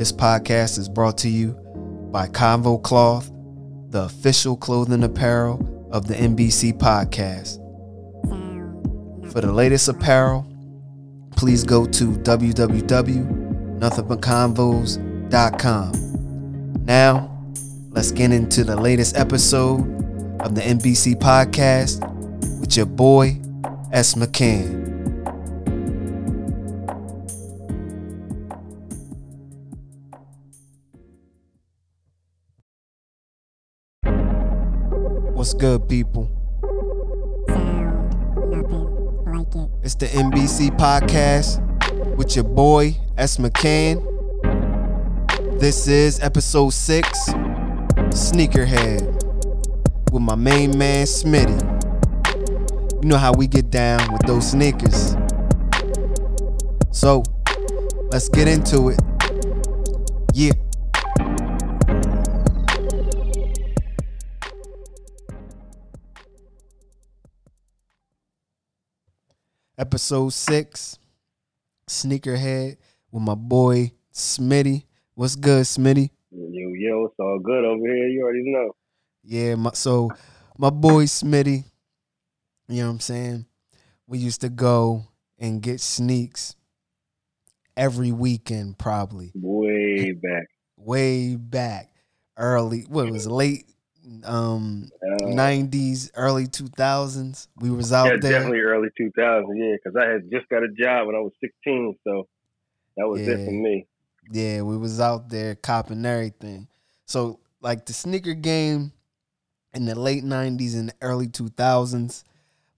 This podcast is brought to you by Convo Cloth, the official clothing apparel of the NBC podcast. For the latest apparel, please go to www.nothingbutconvos.com. Now, let's get into the latest episode of the NBC podcast with your boy, S. McCann. What's good, people? Like. It's the NBC podcast with your boy S. McCann. This is episode six, Sneakerhead, with my main man Smitty. You know how we get down with those sneakers. So, let's get into it. Yeah. Episode six, Sneakerhead with my boy Smitty. What's good, Smitty? Yo, yo, it's all good over here. You already know. Yeah, my, so my boy Smitty, you know what I'm saying? We used to go and get sneaks every weekend, probably Way back. way back, early. What was it, late um Uh, 90s, early 2000s? We was out yeah, there. definitely early 2000. Yeah, because I had just got a job when I was 16, so that was it for me. Yeah, we was out there copping everything. So like the sneaker game in the late '90s and early 2000s,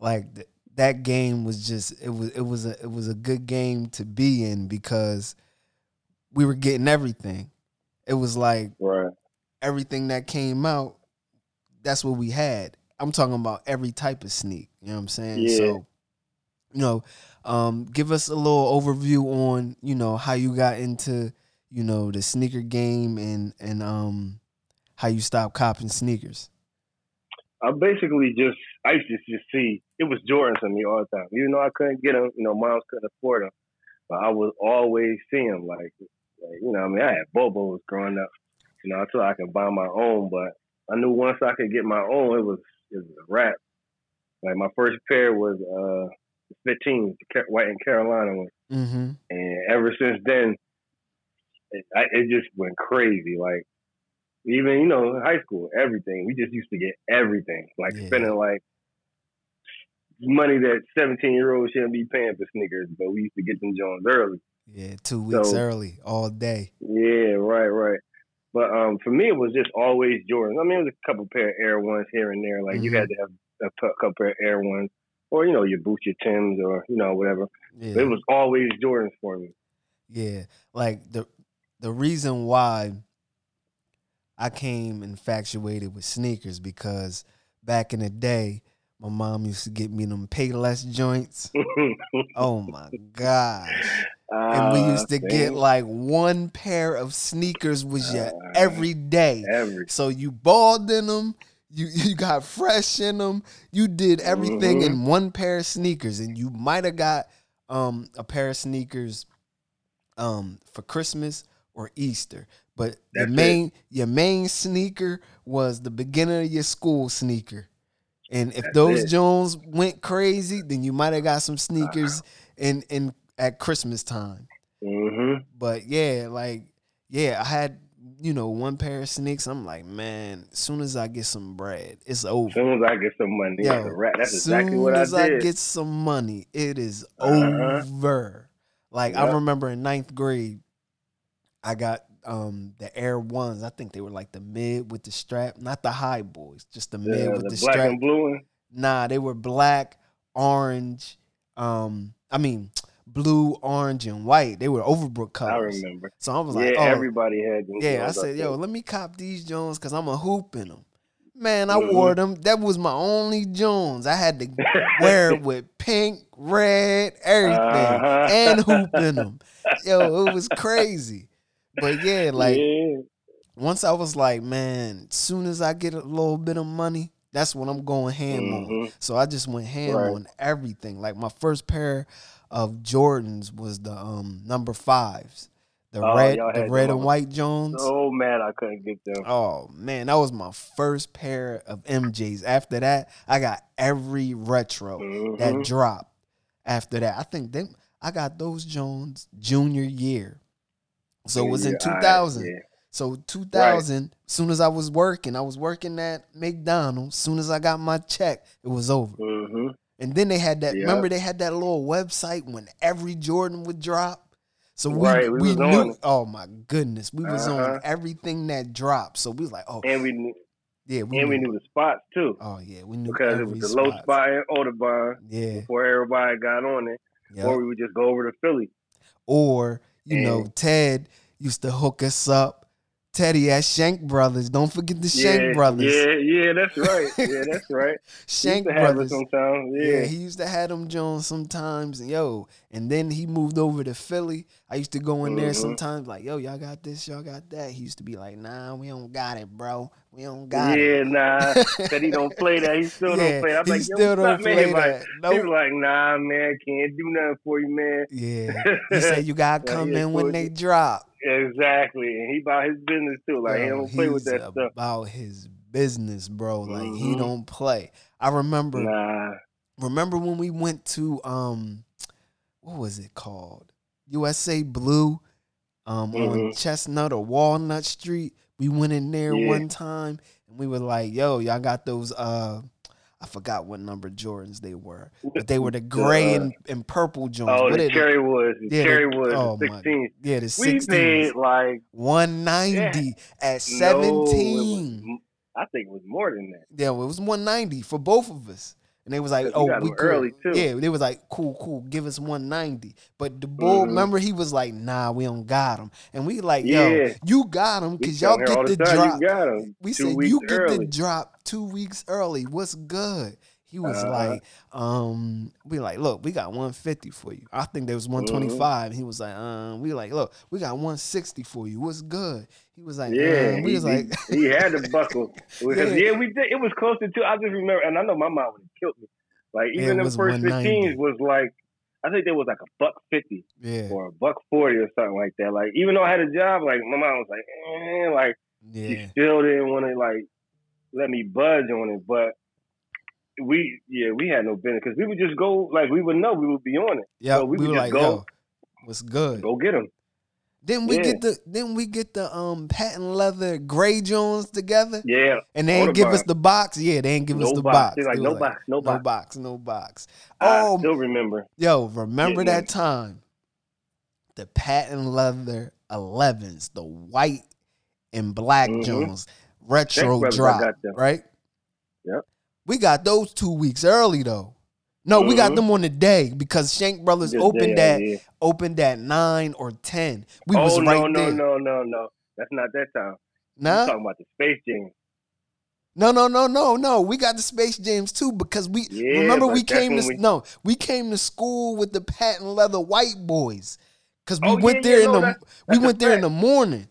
like th- that game was just it was it was a it was a good game to be in because we were getting everything. It was like Right. everything that came out. That's what we had. I'm talking about every type of sneak. You know what I'm saying? Yeah. So, you know, um, give us a little overview on you know how you got into you know the sneaker game and and um how you stopped copping sneakers. I basically just, I used to just see, it was Jordans to me all the time. Even though I couldn't get them, you know, moms couldn't afford them, but I was always seeing them. Like, like, you know, I mean, I had Bobos growing up, you know, until I could buy my own, but I knew once I could get my own, it was, it was a wrap. Like, my first pair was, uh, 15, white and Carolina one. Mm-hmm. And ever since then, it, I, it just went crazy. Like even you know high school, everything we just used to get everything. Like Yeah. spending like money that seventeen year olds shouldn't be paying for sneakers, but we used to get them Jones early. Yeah, two weeks So- early, all day. Yeah, right, right. But um, for me, it was just always Jordans. I mean, it was a couple pair of Air Ones here and there. Like you Mhm. had to have a couple pair of Air Ones, or you know your boots, your Tims, or you know whatever. Yeah. But it was always Jordans for me. Yeah, like the the reason why I came infatuated with sneakers because back in the day, my mom used to get me them Payless joints. Oh my gosh. And we Ah, used to get like one pair of sneakers was your Uh, every day. every So you balled in them, you you got fresh in them, you did everything Mhm. in one pair of sneakers, and you might have got um a pair of sneakers um for Christmas or Easter. But your That's it. main your main sneaker was the beginning of your school sneaker. And if That's those it. Jones went crazy, then you might have got some sneakers in in at Christmas time. hmm But yeah, like yeah, I had you know one pair of sneaks. I'm like, man, as soon as I get some bread, it's over. As soon as I get some money, Yo, that's a wrap. That's exactly soon what I as I, get some money, it is Uh-huh. over. Like I remember in ninth grade, I got um the Air Ones. I think they were like the mid with the strap, not the high boys, just the mid with the the, black strap. and blue one. Nah, they were black, orange. Um, I mean blue, orange, and white. They were Overbrook I remember. So I was yeah, like, oh, everybody had them. yeah, I said, yo, let me cop these Jones because I'm a hoop in them. Man, I Mhm. wore them. That was my only Jones. I had to wear it with pink, red, everything, Uh-huh. and hoop in them. Yo, it was crazy. But yeah, like yeah. once I was like, man, soon as I get a little bit of money, that's what I'm going ham on. Mhm. So I just went ham Right. on everything. Like my first pair of Jordans was the um number fives. The Oh, red, the red and white Jones. So mad I couldn't get them. Oh man, that was my first pair of MJs. After that, I got every retro that Mhm. dropped. After that, I think them I got those Jones junior year. So it was in alright, 2000. yeah. So 2000, soon as I was working, I was working at McDonald's. Soon as I got my check, it was over. hmm And then they had that. Yeah. Remember, they had that little website when every Jordan would drop. So we Right, we we, knew. Oh my goodness, we was on Uh-huh. everything that dropped. So we was like, oh And we knew, yeah, we and we knew. knew the spots too. Oh yeah, we knew because it was the low spot. in Audubon Yeah, before everybody got on it, yeah. or we would just go over to Philly. Or you know, Ted used to hook us up. Teddy at Shank Brothers. Don't forget the Shank Brothers. Yeah, yeah, that's right. Yeah, that's right. Shank Used to have it Brothers. sometimes. Yeah. Yeah. he used to have them Jones sometimes. and Yo, and then he moved over to Philly. I used to go in there Mhm. sometimes, like, yo, y'all got this, y'all got that. He used to be like, nah, we don't got it, bro. We don't got yeah, it. Yeah, nah. Said he don't play that. He still Yeah, don't play. that. I'm he like, yo, still don't up, man? play He like, that. He was like, nah, man, can't do nothing for you, man. Yeah. He said you gotta come in when cool. they drop. exactly. And he about his business too. Like he don't play with that stuff. About his business, bro. Like he Mhm. don't play. I remember Nah. remember when we went to um what was it called usa blue um on Mhm. chestnut or walnut street we went in there Yeah. one time and we were like yo y'all got those uh i forgot what number jordans they were but they were the gray Uh, and, and purple Jordans. Oh, What the cherry woods. Yeah, cherry woods. oh the my 16. yeah the We 16s paid like 190 at no, 17 was- I think it was more than that. Yeah, it was 190 for both of us. And they was like, "Oh, we them cool." early, too. Yeah, they was like, "Cool, cool, give us 190." But the bull, Mhm. remember, he was like, "Nah, we don't got him." And we like, "Yo, Yeah. you got him because y'all get the time, drop." You got 'em We two said you get the drop two weeks early. What's good? He was Uh-huh. like, um, we like, look, we got 150 for you. I think there was Mm-hmm. 125. He was like, um, we like, look, we got 160 for you. What's good? He was like, Yeah, um, we he, was like, he, he had to buckle because Yeah. yeah. we did. It was closer to. two. I just remember, and I know my mom would have killed me. Like even it the first 190. 15s was like, I think there was like a buck fifty yeah, or a buck forty or something like that. Like even though I had a job, like my mom was like, eh, like yeah, she still didn't want to like let me budge on it, but. We yeah we had no business because we would just go like we would know we would be on it yeah. so we we would were just like, go- what's good? go get them Then we Yeah. get the then we get the um patent leather gray Jones together, yeah and they ain't give us the box. Yeah, they ain't give us the box box. they're like no was box no no box box, no box. Oh, still remember yo, remember Yeah, that time? The patent leather 11s, the white and black Mhm. Jones retro drop, right? Yep. We got those two weeks early though. No, we got Mhm. them on the day because Shank Brothers Just opened there, at yeah. opened at nine or ten. We oh was no right no there. no no no that's not that time Nah? Talking about the Space Jam No, no, no, no, no. We got the Space Jams too because we Yeah, remember we came to we- no, we came to school with the patent leather white boys because we Oh, went yeah, there yeah, in no, the that's- we that's went there in the morning,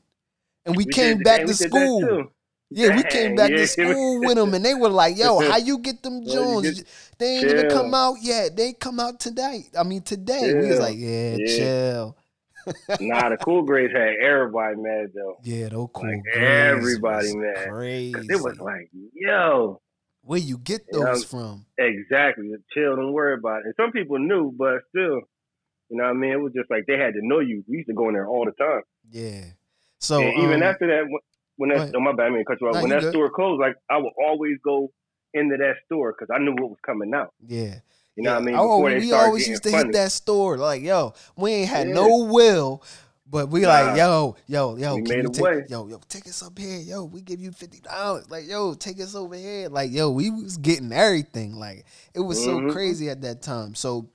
and we, We came back to school. Yeah, we came back yeah. to school with them, and they were like, "Yo, how you get them Jones? get- they ain't even come out yet. They come out tonight. I mean today." We was like, "Yeah, Yeah. chill." nah the cool greys had everybody mad though Yeah, those cool. Like, girls everybody mad. Crazy. it was like yo Where you get those I'm- from? exactly chill don't worry about it and some people knew but still you know what I mean it was just like they had to know you we used to go in there all the time Yeah. So and even um, after that when, that ahead. oh my bad I mean cut you Nah, when that good. store closed like I would always go into that store because I knew what was coming out Yeah. you know what I mean Oh, before they we always used to funny. hit that store. Like, yo, we ain't had Yeah. no will, but we like, yo, yo, yo, We can made you take, way. yo, yo, take us up here, yo, we give you fifty dollars. Like, yo, take us over here. Like, yo, we was getting everything. Like, it was so Mhm. crazy at that time. So,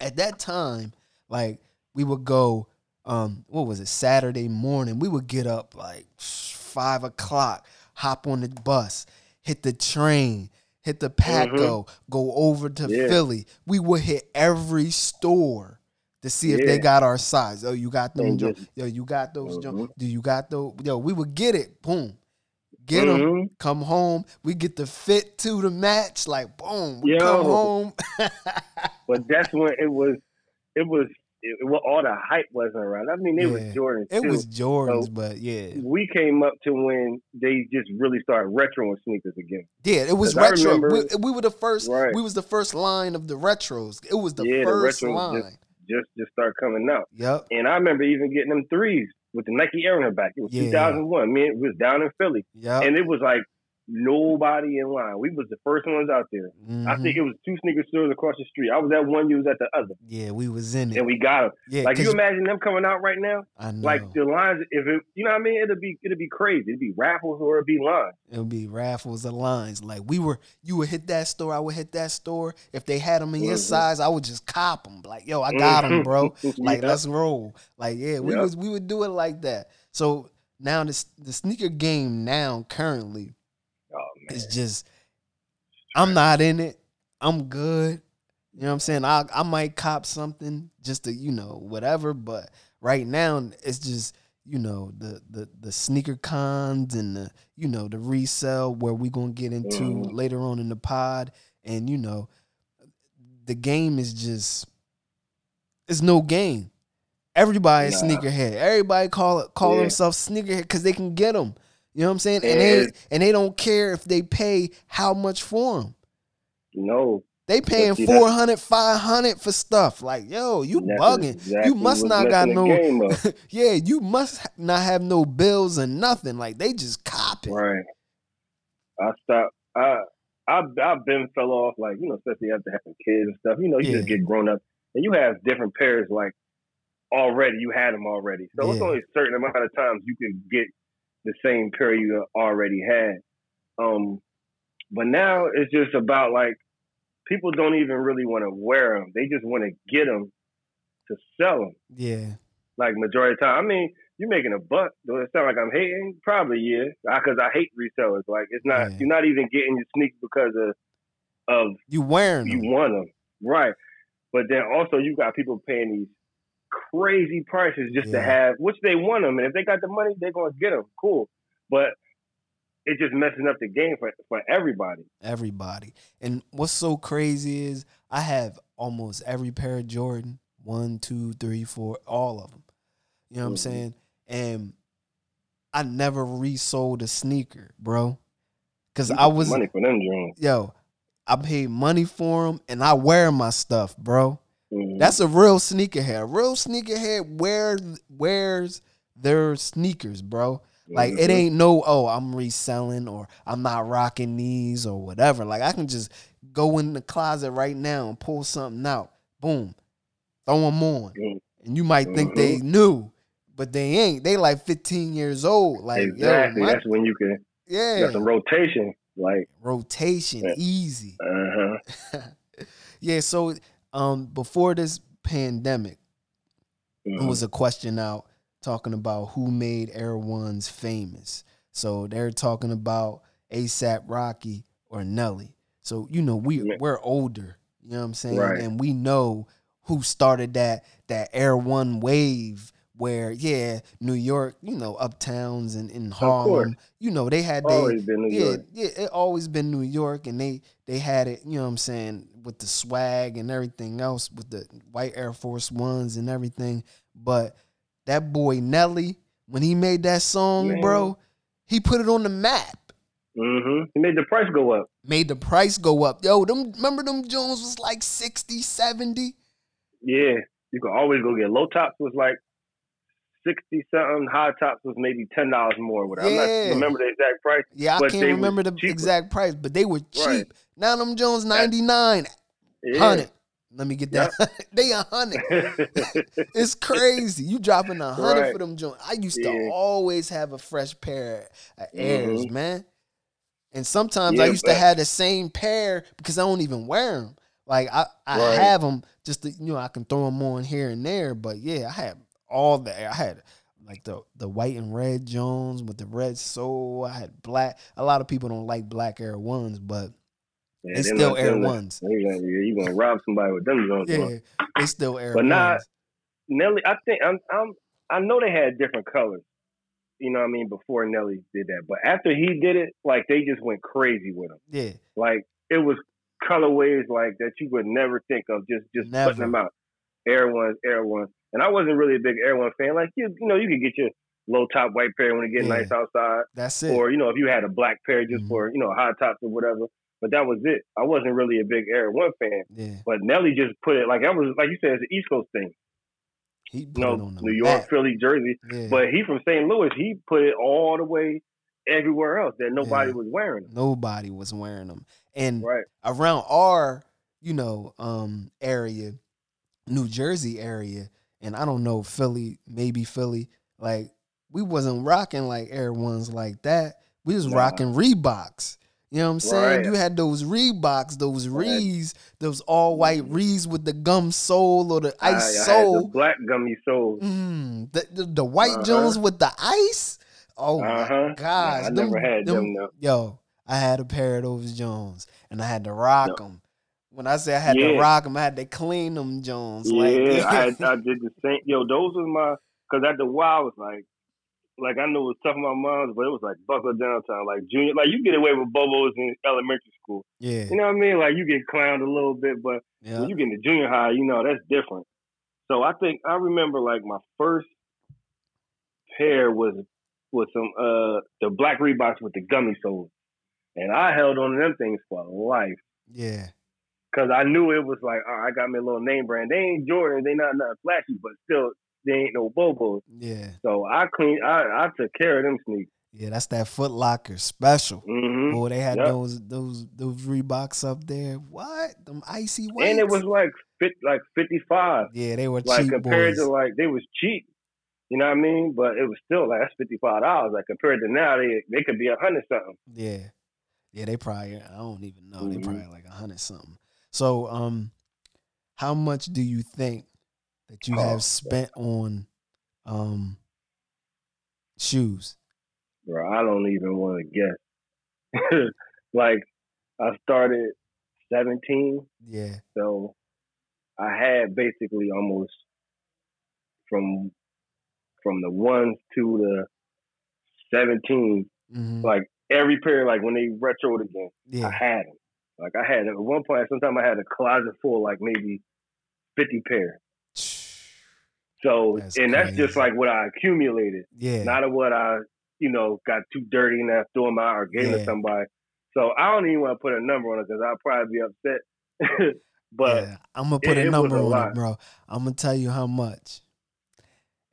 at that time, like, we would go. Um, what was it? Saturday morning. We would get up like five o'clock, hop on the bus, hit the train, hit the PATCO, go over to Mm-hmm. Yeah. Philly. We would hit every store to see if they got our size. Oh, you got them? Yo, you got those? Mhm. Do you got those? Yo, we would get it. Boom. Get them. Mhm. Come home. We get the fit to the match. Like boom. We Yo. come home. but that's when it was it was it, well, all the hype wasn't around. I mean, it was Yeah. Jordan. It too. was Jordans, So- but yeah, We came up to when they just really started retroing sneakers again. yeah, it was retro. remember- we, we were the first. Right. We was the first line of the retros. It was the Yeah, the first retros line. just- Just just start coming out. Yep. And I remember even getting them threes with the Nike Air in the back. It was Yeah. 2001. Me, we was down in Philly, Yep. and it was like nobody in line. We was the first ones out there. I Mhm. think it was two sneaker stores across the street. I was at one, you was at the other, Yeah, we was in it. and we got them. yeah, Like you imagine them coming out right now, I know. like the lines. If it, you know what I mean, it'd be it'd be crazy. It'd be raffles or it'd be lines. it would be raffles of lines. Like we were, you would hit that store, I would hit that store. If they had them in your Mhm. size, I would just cop them. Like, yo, I got them, bro. Like, Yeah. let's roll. Like, yeah, we Yep. was we would do it like that. So now the the sneaker game now currently Is just, I'm not in it. I'm good. You know what I'm saying? I I might cop something just to you know whatever, but right now it's just you know the the the sneaker cons and the you know the resale where we gonna get into Mhm. later on in the pod, and you know the game is just it's no game. Everybody is Nah. sneakerhead. Everybody call it call Yeah. themselves sneakerhead because they can get them. You know what I'm saying? And Yeah. they and they don't care if they pay how much for them. no. They paying see, that's- 400, 500 for stuff. Like, yo, you That's bugging. exactly you must not got no. yeah, you must not have no bills and nothing. Like they just copy. Right. I stopped. I I've I've been fell off like you know especially after having kids and stuff. You know you just get grown up and you have different pairs like already. You had them already, so it's only a certain amount of times you can get the same pair you already had. Um, but now it's just about like people don't even really want to wear them. They just want to get them to sell them. Yeah. Like majority of the time, I mean, you're making a buck. Does it sound like I'm hating? Probably, yeah. Because I hate resellers. Like it's not. Yeah. You're not even getting your sneakers because of of You wearing you them. want them, right? But then also you got people paying these crazy prices just to have, which they want them, and if they got the money, they're gonna get them. Cool, but it's just messing up the game for for everybody. Everybody. And what's so crazy is I have almost every pair of Jordan. One, two, three, four, all of them. You know what I'm Mhm. saying? And I never resold a sneaker, bro. Cause I was money for them joints. yo, I paid money for them and I wear my stuff, bro. Mhm. That's a real sneakerhead. A real sneakerhead wears wears their sneakers, bro. Like it ain't no oh I'm reselling or I'm not rocking these or whatever. Like I can just go in the closet right now and pull something out. Boom, throw them on, and you might think they Mm-hmm. new, but they ain't. They like 15 years old. Like exactly. yo, my, That's when you can yeah, got some rotation. Like, rotation Yeah. easy. uh huh. yeah. So um before this pandemic. Mm-hmm. it was a question out talking about who made Air Ones famous. So they're talking about ASAP Rocky or Nelly. So you know we Yeah. we're older, you know what I'm saying, Right. and we know who started that that Air One wave. Where yeah, New York, you know, uptowns and in. Harlem, you know, they had they always been New yeah, York. yeah, it always been New York, and they they had it. You know what I'm saying with the swag and everything else, with the white Air Force Ones and everything. But that boy Nelly, when he made that song, Man. bro, he put it on the map. Mm-hmm. He made the price go up. Made the price go up. Yo, them remember them Jones was like 60, 70? Yeah, you could always go get low tops was like sixty something. High tops was maybe ten dollars more. Whatever. I'm not remember the exact price. Yeah, I But can't remember the cheaper. exact price, but they were cheap. Right. Now them Jones 99, Yeah. 100. Let me get that. they a hundred. It's crazy. You dropping a hundred Right. for them joints. I used Yeah. to always have a fresh pair of Airs, Mhm. man. And sometimes I Yeah, used to have the same pair because I don't even wear them. Like I, I Right. have them just to, you know I can throw them on here and there. But yeah, I had all the I had like the the white and red Jones with the red sole. I had black. A lot of people don't like black Air Ones, but Yeah, they still Air Ones. Gonna, you gonna rob somebody with them joints. on. Yeah, they still Air Ones. But not- Nelly, I think I'm, I'm I know they had different colors. You know what I mean? Before Nelly did that, but after he did it, like they just went crazy with him. Yeah, Like it was colorways like that you would never think of just just Never. putting them out. Air Ones, Air Ones, and I wasn't really a big Air One fan. Like you, you know, you could get your low top white pair when it gets Yeah. nice outside, That's it. or you know, if you had a black pair just Mhm. for you know high tops or whatever. But that was it. I wasn't really a big Air One fan. yeah, But Nelly just put it like I was like you said, it's an East Coast thing. he put You know, on the New York. Philly, Jersey. Yeah. But he from St. Louis, he put it all the way everywhere else that nobody Yeah. was wearing. them. nobody was wearing them, and Right. around our you know um area, New Jersey area, and I don't know Philly, maybe Philly, like we wasn't rocking like Air Ones like that. We was Nah. rocking Reeboks. You know what I'm saying? Right. You had those Reeboks, those Right. Rees, those all white Rees with the gum sole or the ice I had sole. the black gummy soles. Mm, the, the the white Uh-huh. Jones with the ice. Oh Uh-huh. my gosh! Nah, I never had them, though. Yo, I had a pair of those Jones, and I had to rock No. them. When I say I had to rock them, I had to clean them Jones. Yeah, like, I, I did the same. Yo, those was my because at the while I was like, like I know it was tough on my mom's, but it was like buckle down time, like junior. Like you get away with bobos in elementary school, yeah, you know what I mean? Like you get clowned a little bit, but yeah, when you get into junior high, you know that's different. So I think I remember like my first pair was with some uh the black Reeboks with the gummy soles, and I held on to them things for life. yeah, Cause I knew it was like, right, I got me a little name brand. They ain't Jordan, they not nothing flashy, but still, they ain't no bobos. yeah, So I clean, I, I took care of them sneakers. yeah. That's that Foot Locker special. hmm Boy, they had Yep. those those those Reeboks up there. What them icy whites? And it was like fit, like fifty five, yeah, they were like cheap compared boys. to like they was cheap. You know what I mean? But it was still like that's fifty five dollars. Like compared to now, they they could be a hundred something. Yeah. Yeah, they probably I don't even know. They Mhm. probably like a hundred something. So um how much do you think that you Oh, have spent on um shoes? Bro, I don't even want to guess. like I started seventeen, Yeah. so I had basically almost from from the ones to the seventeen, hmm like every pair, like when they retroed again, yeah. I had them. Like I had at one point, sometimes I had a closet full, like maybe fifty pair. So, That's and that's just like what I accumulated, Yeah. not of what I, you know, got too dirty and I threw them out or gave Yeah. to somebody. So I don't even want to put a number on it because I'll probably be upset. but yeah. I'm gonna put it- a it number a on lot. it, bro. I'm gonna tell you how much.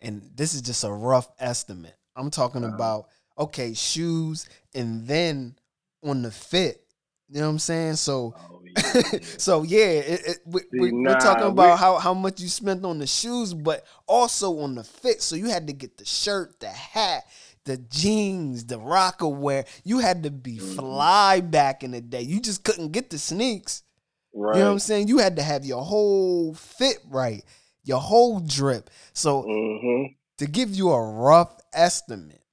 And this is just a rough estimate. I'm talking Uh-huh. about okay, shoes and then on the fit. You know what I'm saying? So oh, yeah, yeah. so yeah, it, it, we, we're nah, talking about we- how, how much you spent on the shoes, but also on the fit. So you had to get the shirt, the hat, the jeans, the Rocawear. You had to be Mhm. fly back in the day. You just couldn't get the sneaks. right. You know what I'm saying? You had to have your whole fit right, your whole drip. So hmm to give you a rough estimate,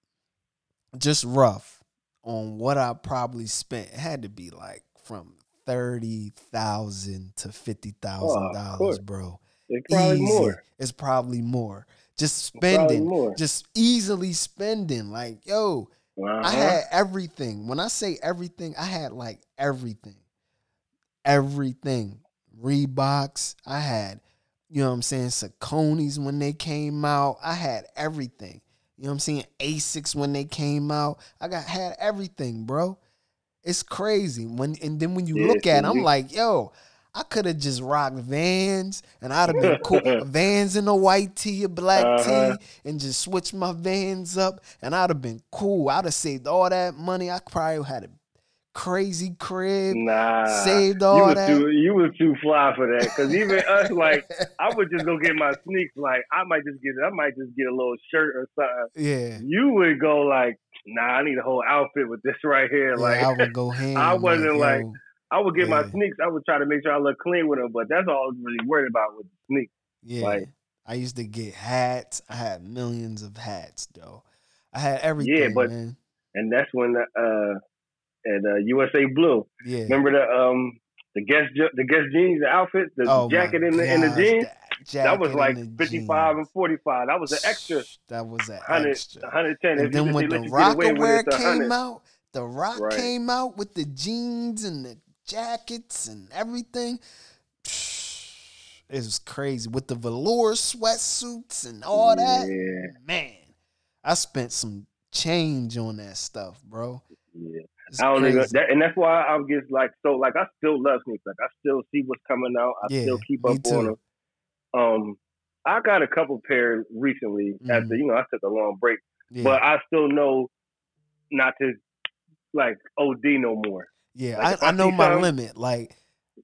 just rough on what I probably spent, it had to be like from thirty thousand to fifty thousand oh, dollars, bro. It's probably Easy. more. It's probably more. Just spending, more. just easily spending. Like, yo, Uh-huh. I had everything. When I say everything, I had like everything. Everything. Reeboks. I had, you know what I'm saying, Saucony's when they came out. I had everything. You know what I'm saying? Asics when they came out. I got had everything, bro. It's crazy. When and then when you Yeah, look at it, I'm like, yo, I could have just rocked Vans and I'd have been cool. Vans in a white tee, a black Uh-huh. tee, and just switch my Vans up, and I'd have been cool. I'd have saved all that money. I probably had a crazy crib, Nah, saved you all was that. too you was too fly for that. Cause even us, like, I would just go get my sneaks. Like, I might just get I might just get a little shirt or something. yeah, You would go like, nah, I need a whole outfit with this right here. yeah, like, I would go ham. I wasn't like- yo, I would get my Yeah. sneaks. I would try to make sure I look clean with them, but that's all I was really worried about with the sneaks. yeah. like- I used to get hats. I had millions of hats, though. I had everything, Yeah, but- man. And that's when the, uh, at uh, USA Blue. Yeah. Remember the um the Guess the Guess jeans, the outfits, the Oh, jacket and the and the jeans. That was like fifty five and forty five. That was an extra That was an 100, extra. 110. And if then when the let you get away rocker with wear it, came out, the rock Right. came out with the jeans and the jackets and everything. It was crazy with the velour sweatsuits and all that. Yeah. Man, I spent some change on that stuff, bro. Yeah. It's I don't even, that, and that's why I'm just like so. Like I still love sneakers. Like I still see what's coming out. I Yeah, still keep up on them. Um, I got a couple pairs recently after Mhm. you know I took a long break, yeah, but I still know not to like OD no more. yeah. like, I, I I know my something- limit. Like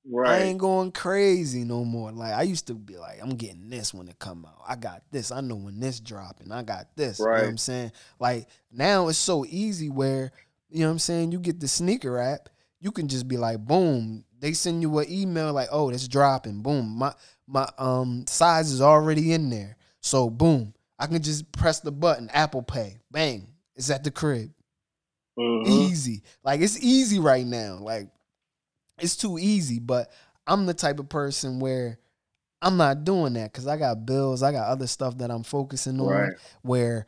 Right. I ain't going crazy no more. Like I used to be like, I'm getting this when it come out. I got this. I know when this dropping. I got this. You know what I'm saying? Like now it's so easy where, you know what I'm saying, you get the sneaker app, you can just be like, boom. They send you an email like, oh, it's dropping. Boom. My my um size is already in there. So boom. I can just press the button, Apple Pay. Bang. It's at the crib. Mhm. Easy. Like it's easy right now. Like it's too easy, but I'm the type of person where I'm not doing that because I got bills, I got other stuff that I'm focusing on Right. where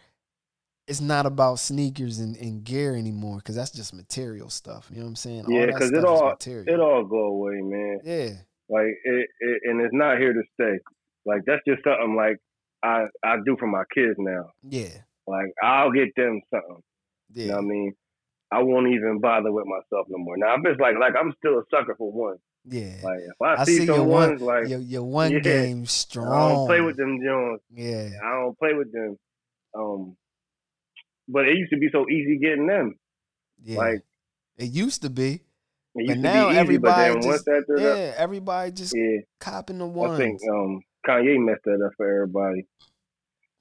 it's not about sneakers and, and gear anymore because that's just material stuff. You know what I'm saying? Yeah, because it all- It all go away, man. yeah. Like it, it, and it's not here to stay. Like that's just something like I I do for my kids now. Yeah. Like I'll get them something. Yeah. You know what I mean? I won't even bother with myself no more. Now if it's like like I'm still a sucker for one. yeah. Like if I, I see, see your one- ones like your, your one yeah. game I strong. don't play with them Jones. Yeah. I don't play with them. Um but it used to be so easy getting them. Yeah. Like it used to be. But now easy, everybody once just threw up, Yeah, everybody just yeah. copping the I ones. think um Kanye messed that up for everybody.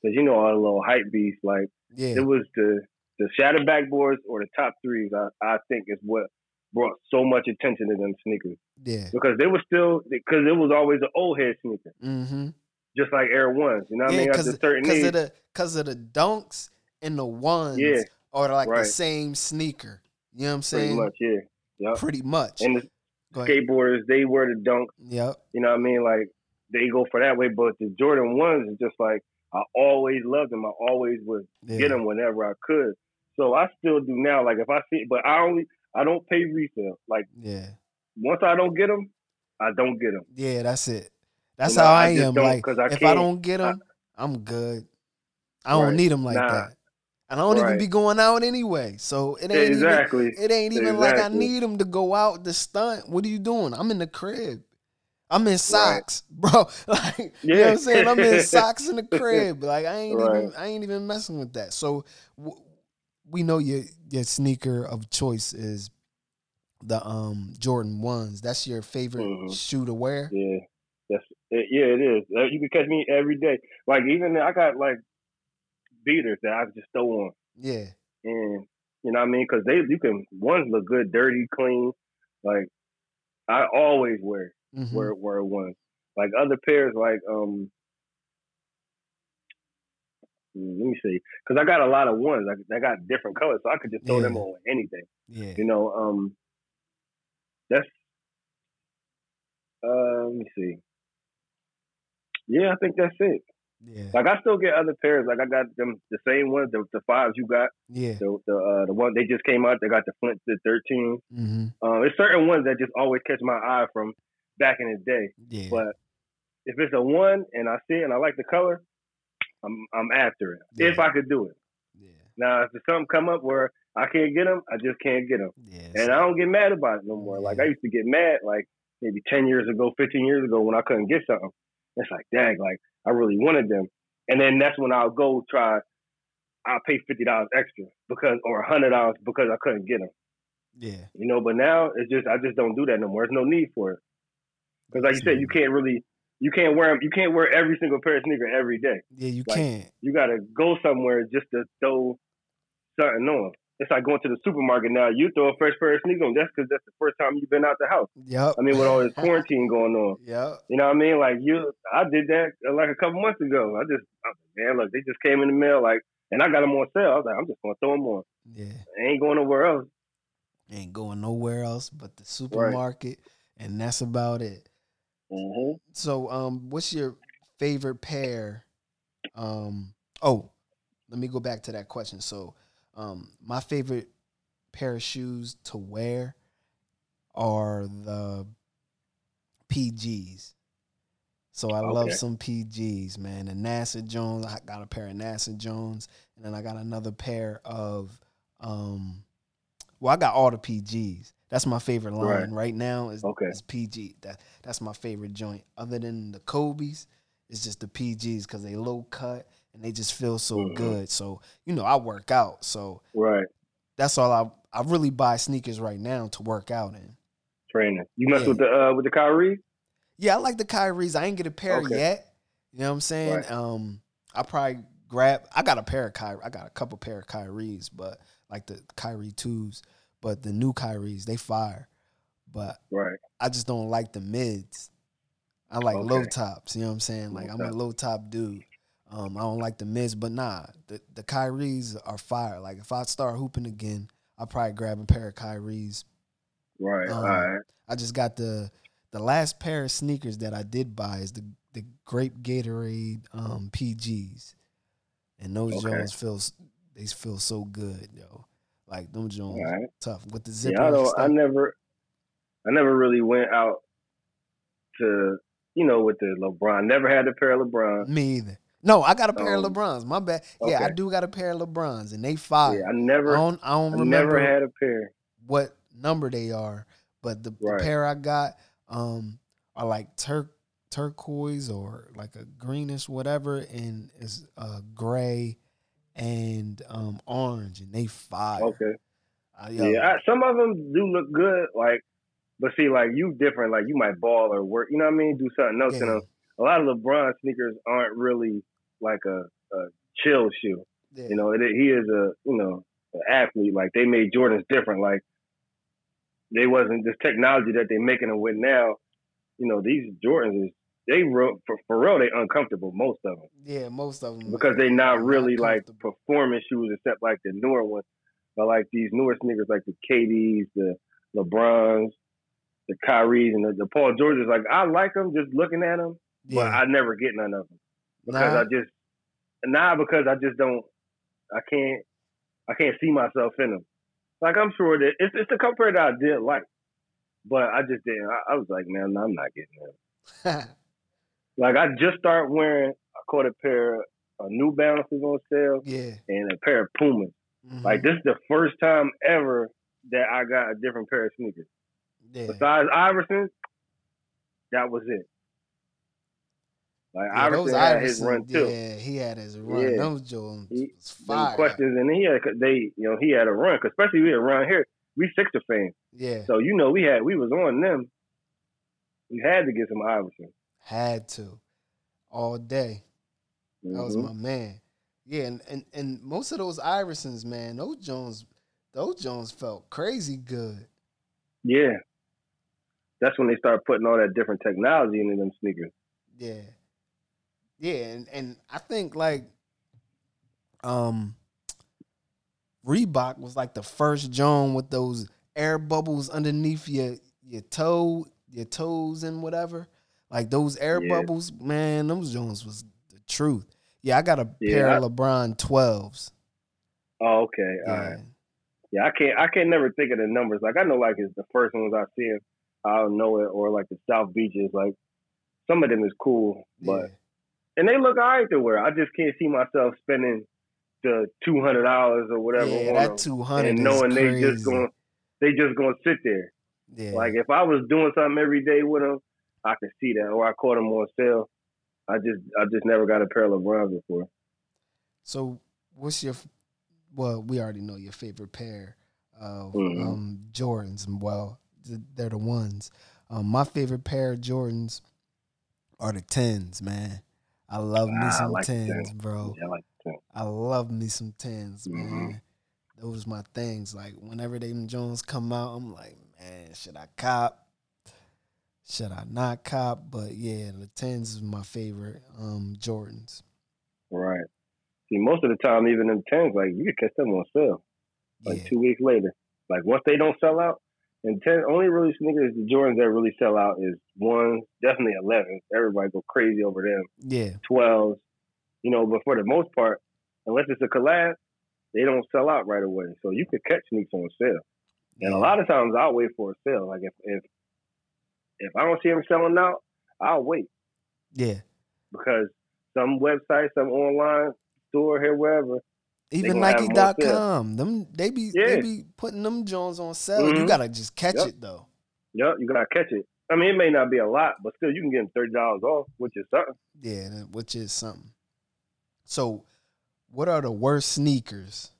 Cause you know all the little hype beasts like yeah. it was the the shadow backboards or the top threes. I, I think is what brought so much attention to them sneakers yeah. because they were still because it was always an old head sneaker, Mm-hmm. just like Air Ones. You know what I Yeah, mean? After because certain because age, of the because of the dunks and the ones Yeah, are like the same sneaker. You know what I'm pretty saying? much, yeah, yep. Pretty much. And the Go ahead. skateboarders, they wear the dunk. Yep. You know what I mean? Like they go for that way, but the Jordan ones is just like I always loved them. I always would Yeah. get them whenever I could. So I still do now. Like if I see, but I only I don't pay resale. Like Yeah. once I don't get them, I don't get them. Yeah, that's it. That's know, how I I, am. don't- I if I don't get I- them, I'm good. I don't Right. need them like Nah. that. And I don't even be going out anyway. So it ain't even. It ain't even like I need him to go out to stunt. What are you doing? I'm in the crib. I'm in socks, bro. Like you know what I'm saying? I'm in socks in the crib. Like I ain't even I ain't even messing with that. So w- we know your your sneaker of choice is the um Jordan ones. That's your favorite Mhm. shoe to wear. Yeah, that's it, yeah. It is. Uh, You can catch me every day. Like even I got like beaters that I just throw on, Yeah, and you know what I mean? Because they you can ones look good, dirty, clean. Like I always wear Mhm. wear wear ones. Like other pairs, like um. Let me see, because I got a lot of ones. I, I got different colors, so I could just throw them on anything. yeah, You know, um, that's uh, let me see. Yeah, I think that's it. Yeah, Like I still get other pairs. Like I got them the same ones, the, the fives you got, yeah. the the uh, the one they just came out. They got the Flint the thirteen. hmm Um, there's certain ones that just always catch my eye from back in the day. Yeah, But if it's a one and I see it and I like the color, I'm I'm after it. If I could do it. yeah, Now, if something come up where I can't get them, I just can't get them. yeah. And I don't get mad about it no more. Like I used to get mad like maybe ten years ago, fifteen years ago when I couldn't get something. It's like, dang, like I really wanted them. And then that's when I'll go try. I'll pay fifty dollars extra because, or hundred dollars because I couldn't get them. yeah, You know, but now it's just I just don't do that no more. There's no need for it. Because like you said, you can't really, you can't wear them. You can't wear every single pair of sneakers every day. yeah. You Like, can't. You got to go somewhere just to throw something on. It's like going to the supermarket now. You throw a fresh pair of sneakers on. That's because that's the first time you've been out the house. Yep. I mean, with all this quarantine going on. Yep. You know what I mean? Like you, I did that uh, like a couple months ago. I just, I man, look, they just came in the mail, like, and I got them on sale. I was like, I'm just gonna throw them on. Yeah. I ain't going nowhere else. Ain't going nowhere else but the supermarket, and that's about it. Mm-hmm. So, um, what's your favorite pair? Um, oh, let me go back to that question. So, um, my favorite pair of shoes to wear are the PGs. So I love some PGs, man. The NASA Jones, I got a pair of NASA Jones, and then I got another pair of um well, I got all the PGs. That's my favorite line right, now is, Okay. is PG. That that's my favorite joint. Other than the Kobe's, it's just the PGs because they low cut and they just feel so Mhm. good. So, you know, I work out. So Right. that's all I I really buy sneakers right now to work out in. Training. You mess Yeah. with the uh with the Kyrie? Yeah, I like the Kyries. I ain't get a pair Okay. yet. You know what I'm saying? Right. Um, I probably grab. I got a pair of Kyrie. I got a couple pair of Kyries, but like the Kyrie twos. But the new Kyries, they fire. But Right. I just don't like the mids. I like low tops. You know what I'm saying? Like Low I'm a low top dude. Um, I don't like the mids, but nah, the the Kyries are fire. Like if I start hooping again, I'll probably grab a pair of Kyries. Right. Um, All right. I just got the the last pair of sneakers that I did buy is the the grape Gatorade um PGs, and those Okay. Jones feel they feel so good, yo. Like them Jones right. tough with the zipper. Yeah, I don't. I never, I never really went out to, you know, with the LeBron. Never had a pair of LeBron. Me either. No, I got a pair Um, of LeBrons. My bad. Yeah, I okay. do got a pair of LeBrons, and they fire. Yeah, I I never, don't. I don't I remember never had a pair. what number they are, but the, the pair I got um are like tur- turquoise or like a greenish whatever, and it's uh gray and um orange, and they fire. Okay. Uh, yo, Yeah, I, some of them do look good. Like, but see, like you different. Like you might ball or work. You know what I mean? Do something else. yeah, You know, a lot of LeBron sneakers aren't really like a, a chill shoe. yeah. You know, it, he is a you know an athlete. Like they made Jordans different. Like they wasn't this technology that they're making them with now. You know, these Jordans is they real for, for real. They uncomfortable most of them yeah, most of them because they not really like performance shoes except like the newer ones. But like these newer sneakers, like the KDs, the LeBrons, the Kyries, and the, the Paul Georges. Like I like them just looking at them, but I never get none of them because Nah. I just nah because I just don't I can't I can't see myself in them. Like I'm sure that it's it's the comfort that I did like, but I just didn't. I, I was like, man, I'm not getting them. Like I just started wearing. I caught a pair of New Balances on sale yeah. and a pair of Pumas. mhm, Like this is the first time ever that I got a different pair of sneakers. yeah. Besides Iverson, that was it. Like Yeah, those Iverson had his Iverson- run too. Yeah, he had his run. Yeah. Those Jones was fire. questions, and he had they, you know, he had a run, especially we around here, we Sixer fans, Yeah, so you know we had we was on them. We had to get some Iverson. had to all day. That was Mhm. my man. Yeah, and, and and most of those Iversons, man, those Jones, those Jones felt crazy good. Yeah, that's when they start putting all that different technology into them sneakers. Yeah, yeah, and and I think like, um, Reebok was like the first Joan with those air bubbles underneath your your toe, your toes, and whatever. Like those air Yeah. bubbles, man, those Jones was the truth. Yeah, I got a Yeah, pair I- of LeBron twelves. Oh, okay, Yeah. right. Yeah, I can't I can't never think of the numbers. Like I know like it's the first ones I see, I'll know it, or like the South Beaches. Like some of them is cool, but. And they look alright to wear. I just can't see myself spending the two hundred dollars or whatever yeah, on that two hundred and knowing they just going they just gonna sit there. yeah. Like if I was doing something every day with them, I could see that. Or I caught them on sale. I just I just never got a pair of LeBrons before. So, what's your? Well, we already know your favorite pair of Mhm. um, Jordans. Well, they're the ones. Um, my favorite pair of Jordans are the tens, man. I love me Ah, I some like tens, 10s. bro. Yeah, I like that. I love me some 10s Mhm. man. Those my things. Like whenever them Jones come out, I'm like, man, should I cop? Should I not cop? But yeah, the tens is my favorite um, Jordans. Right. See, most of the time, even them tens, like you could catch them on sale like Yeah, two weeks later. Like once they don't sell out, and ten only really sneakers the Jordans that really sell out is one, definitely eleven. Everybody go crazy over them. yeah, Twelves, you know. But for the most part, unless it's a collab, they don't sell out right away. So you could catch sneaks on sale. And a lot of times I'll wait for a sale. Like if if if I don't see them selling out, I'll wait. Yeah. because some websites, some online store here, wherever, Even gonna have 'em. Nike.com, them they be Yeah. they be putting them Jones on sale. You Mhm. gotta just catch Yep. it though. yep, you gotta catch it. I mean, it may not be a lot, but still, you can get them thirty dollars off, which is something. Yeah, which is something. So, what are the worst sneakers,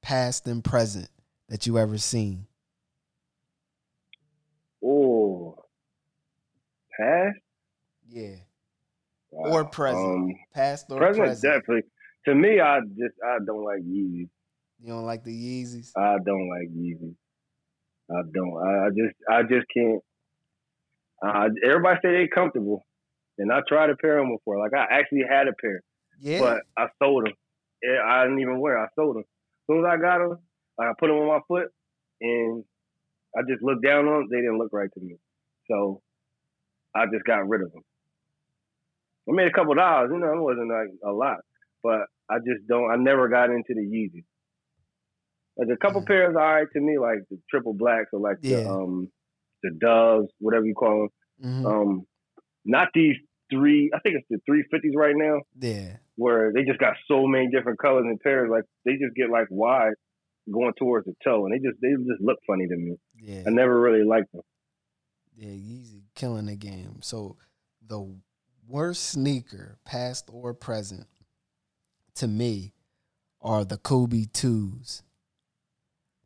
past and present, that you ever seen? Oh, past Yeah, Wow. or present, Um, past or present, present. definitely. To me, I just I don't like Yeezys. You don't like the Yeezys? I don't like Yeezys. I don't. I, I just I just can't. Uh, everybody say they comfortable, and I tried a pair of them before. Like I actually had a pair, Yeah, but I sold them. I didn't even wear. I sold them. As soon as I got them, I put them on my foot, and I just looked down on them. They didn't look right to me, so I just got rid of them. I made a couple dollars. You know, it wasn't like a lot, but I just don't. I never got into the Yeezys. Like a couple Mm. pairs, all right to me, like the triple blacks or like Yeah. the um the doves, whatever you call them. Mhm. Um, not these three. I think it's the three fifties right now yeah, where they just got so many different colors and pairs. Like they just get like wide going towards the toe, and they just they just look funny to me. yeah, I never really liked them. yeah. Yeezy killing the game. So, the worst sneaker, past or present, to me, are the Kobe twos.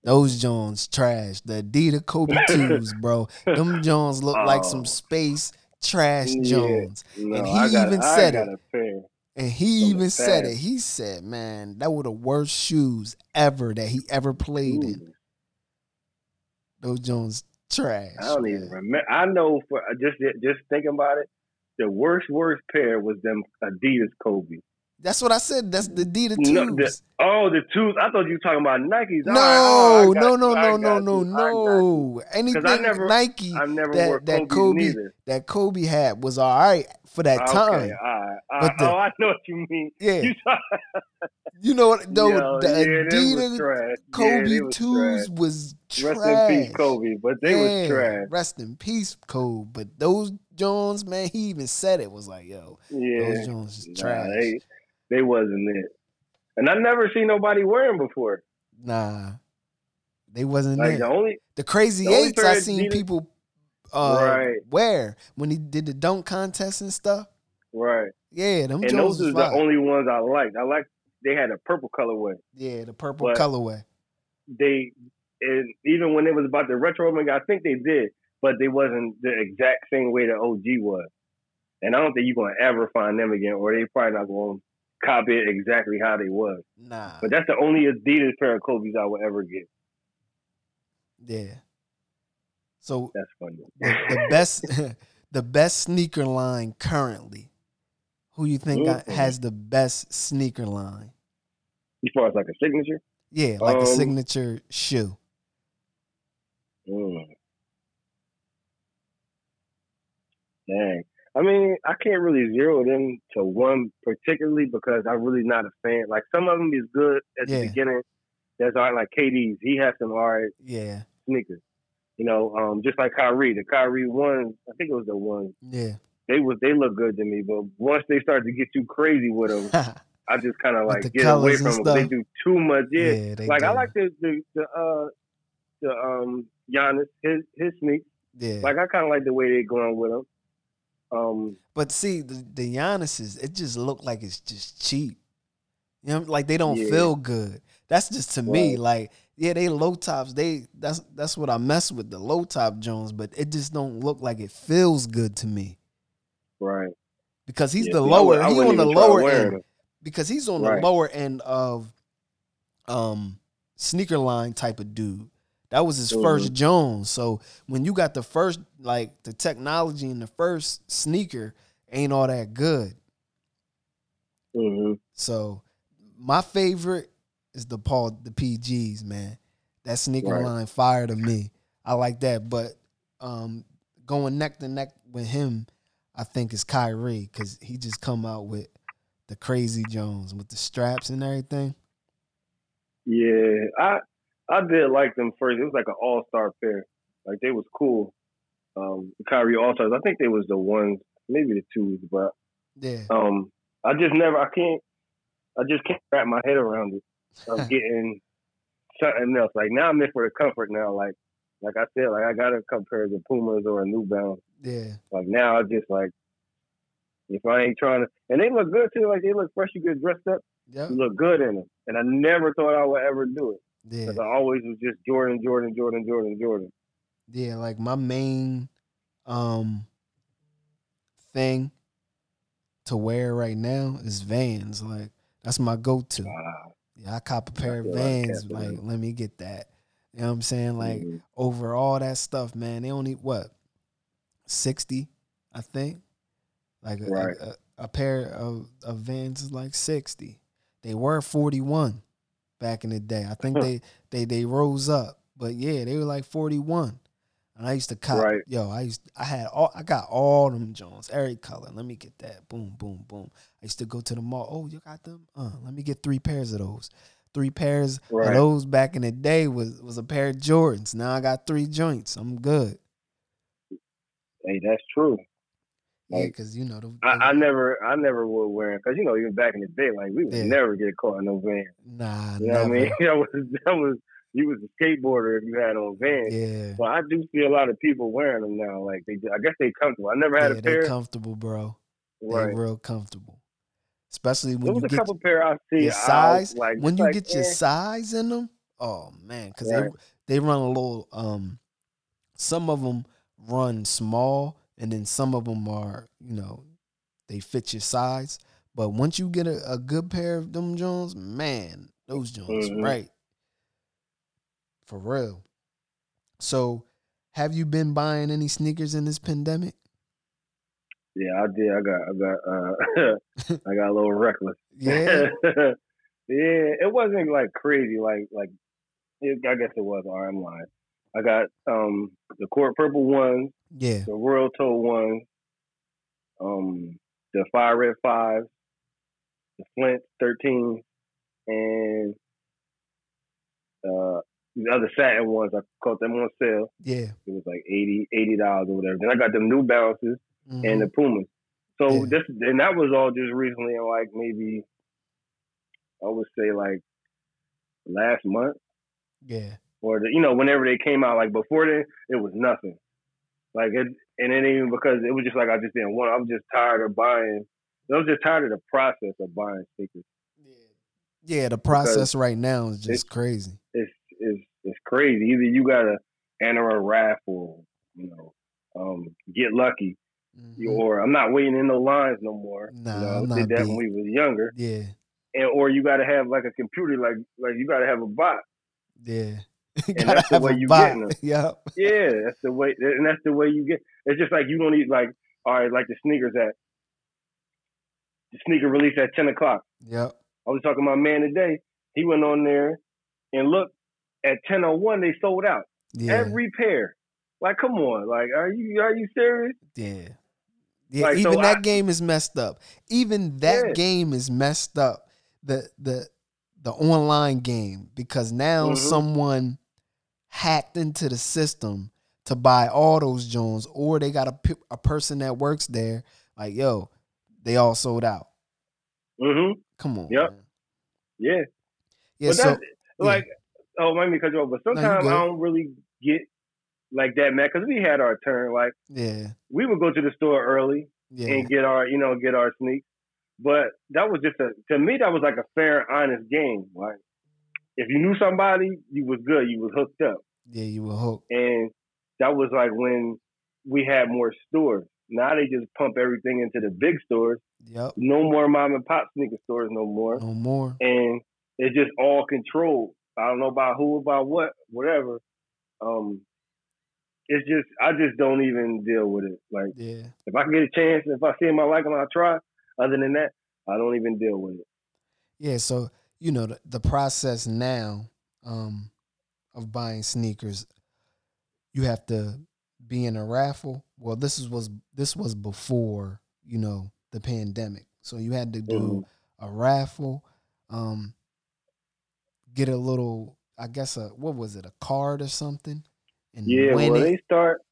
Those Jones trash. The Adidas Kobe twos, bro. Them Jones look like some Oh. space trash Yeah. Jones. No, And he I got, even said it. And he even said it. He said, "Man, that were the worst shoes ever that he ever played in. Those Jones trash." I don't man. even remember. I know for just just thinking about it, the worst worst pair was them Adidas Kobe. That's what I said. That's the Adidas No, twos. the- Oh, the twos. I thought you were talking about Nikes. No, right, oh, I got no, no, no, no, no, I no. Anything never- Nike I never that- that Kobe- neither. that Kobe had was all right for that Okay, time. all right. all But the- oh, I know what you mean. Yeah, You you know what? Though Yo, the yeah, Adidas. Kobe yeah, was twos trash. was trash. Rest in peace, Kobe. But they Yeah, was trash. Rest in peace, Kobe. But those Jones, man, he even said it was like, yo, Yeah, those Jones is Nah, trash. they they wasn't it. And I never seen nobody wear them before. Nah, they wasn't Like there. the only The crazy the eights I seen Adidas- people uh Right. wear when he did the dunk contest and stuff. right, Yeah, them and Jones those was are the only ones I liked. I liked they had a purple colorway. yeah, the purple but- colorway. They and even when it was about the retro I think they did, but they wasn't the exact same way the OG was. And I don't think you're gonna ever find them again, or they probably not gonna copy it exactly how they was. Nah, But that's the only Adidas pair of Kobe's I would ever get. yeah. So That's funny. the, the best, the best sneaker line currently. Who you think got- Mhm. has the best sneaker line? as far as like a signature. Yeah, like a Um, signature shoe. Mm. Dang. I mean, I can't really zero them to one particularly because I'm really not a fan. Like some of them is good at Yeah. the beginning. That's all right, like KD's. He has some all right Yeah, sneakers. You know, um, just like Kyrie. The Kyrie ones, I think it was the ones. yeah. They was they look good to me, but once they start to get too crazy with them, I just kind of like get away from them. They do too much. Yeah, they like I like the the the uh the um Giannis his his sneaks. Yeah, Like I kind of like the way they're going with them. Um, But see, the, the Giannis's, it just look like it's just cheap. You know, like they don't Yeah. feel good. That's just to me. Like, yeah, they low tops. They that's that's what I mess with the low top Jones, but it just don't look like it feels good to me right. because he's Yeah, the see, I would- lower. I he on the lower end them. because he's on Right. the lower end of um sneaker line type of dude. That was his first Jones. So when you got the first like the technology in the first sneaker ain't all that good. hmm So my favorite is the Paul the PGs, man. That sneaker Right. line fire to me. I like that. But um going neck to neck with him, I think is Kyrie because he just come out with the crazy Jones with the straps and everything. Yeah, I I did like them first. It was like an all star pair. Like they was cool. Um, the Kyrie All Stars. I think they was the ones maybe the twos, but Yeah. um, I just never, I can't, I just can't wrap my head around it I'm getting something else. Like now I'm in for the comfort now. Like, like I said, like I got a couple pairs of Pumas or a New Balance. Yeah. Like now I just like, if I ain't trying to, and they look good too. Like they look fresh. You get dressed up, Yep. you look good in them. And I never thought I would ever do it Yeah. because I always was just Jordan, Jordan, Jordan, Jordan, Jordan. Yeah, like my main um thing to wear right now is Vans. Like that's my go-to. Wow. Yeah, I cop a pair of feel like Vans. Like, let me get that. You know what I'm saying? Like Mhm. over all that stuff, man. They only what sixty, I think. Like a, a- a, a pair of, of Vans is like sixty. They were forty one back in the day. I think they they they rose up, but yeah, they were like forty one. And I used to cop. Right. Yo, I used I had all I got all them Jones, every color. Let me get that. Boom, boom, boom. I used to go to the mall. Oh, you got them? Uh, let me get three pairs of those. Three pairs Right. of those back in the day was was a pair of Jordans. Now I got three joints. I'm good. Hey, that's true. Yeah, because you know the, I, I never, I never would wear because you know even back in the day, like we would Yeah. never get caught in no van. nah, You know never. what I mean? That was that was you was a skateboarder if you had on Vans. Yeah, But I do see a lot of people wearing them now. Like they, I guess they comfortable. I never had yeah, a pair. they comfortable, bro. right. They real comfortable, especially when was you a get couple pair I see. your size. like when you like, get your eh. size in them, oh man, because Right. they they run a little. Um, some of them run small, and then some of them are you know they fit your size. But once you get a, a good pair of them Jones, man, those Jones Mhm. right for real. So, have you been buying any sneakers in this pandemic? Yeah, I did. I got, I got, uh, I got a little reckless. Yeah, yeah. It wasn't like crazy. Like, like it, I guess it was. All right, I'm lying. I got um the court purple ones, yeah, the royal toe One, um the fire red fives, the flint thirteen, and uh the other satin ones. I caught them on sale. yeah. It was like 80 dollars or whatever. Then I got them New Balances and Mhm. the Pumas. So Yeah. this and that was all just recently, like maybe I would say like last month yeah, or the, you know whenever they came out. Like before then, it was nothing. Like it, and it even because it was just like I just didn't want. I'm just tired of buying. I was just tired of the process of buying sneakers. yeah. The process right now is just crazy. It's it's it's crazy. Either you gotta enter a raffle, you know, um, get lucky, Mhm. or I'm not waiting in the lines no more. Nah, you know, I'm did that beat- when we was younger. Yeah, and or you got to have like a computer, like like you got to have a bot. yeah. And that's the way you getting them. Yeah, Yeah, that's the way, and that's the way you get. It's just like you don't need like all right, like the sneakers at the sneaker release at ten o'clock. Yep. I was talking to my man today. He went on there and looked at ten oh one. They sold out Yeah. every pair. Like, come on, like, are you are you serious? yeah. Yeah. Like, so even that I- game is messed up. Even that Yeah. game is messed up. The the the online game because now Mhm. someone hacked into the system to buy all those Jones, or they got a a person that works there. Like, yo, they all sold out. Mm-hmm. Come on. Yep. man. Yeah. Yeah. but So like, oh, let me cut you off. But sometimes good. I don't really get like that, man, because we had our turn. Like, yeah. we would go to the store early Yeah. and get our, you know, get our sneaks. But that was just a, to me, that was like a fair, honest game. Like, if you knew somebody, you was good. You was hooked up, Yeah. You were hooked. and that was like when we had more stores. Now they just pump everything into the big stores. Yep. No more mom and pop sneaker stores no more. No more. and it's just all controlled. I don't know about who, about what, whatever. Um, it's just I just don't even deal with it. Like Yeah. if I can get a chance, if I see him I like him, I'll try. Other than that, I don't even deal with it. Yeah, so you know the, the process now um, of buying sneakers, you have to be in a raffle. Well, this is was this was before you know the pandemic, so you had to do Mhm. a raffle, um, get a little, I guess a what was it, a card or something, and Yeah, win well they start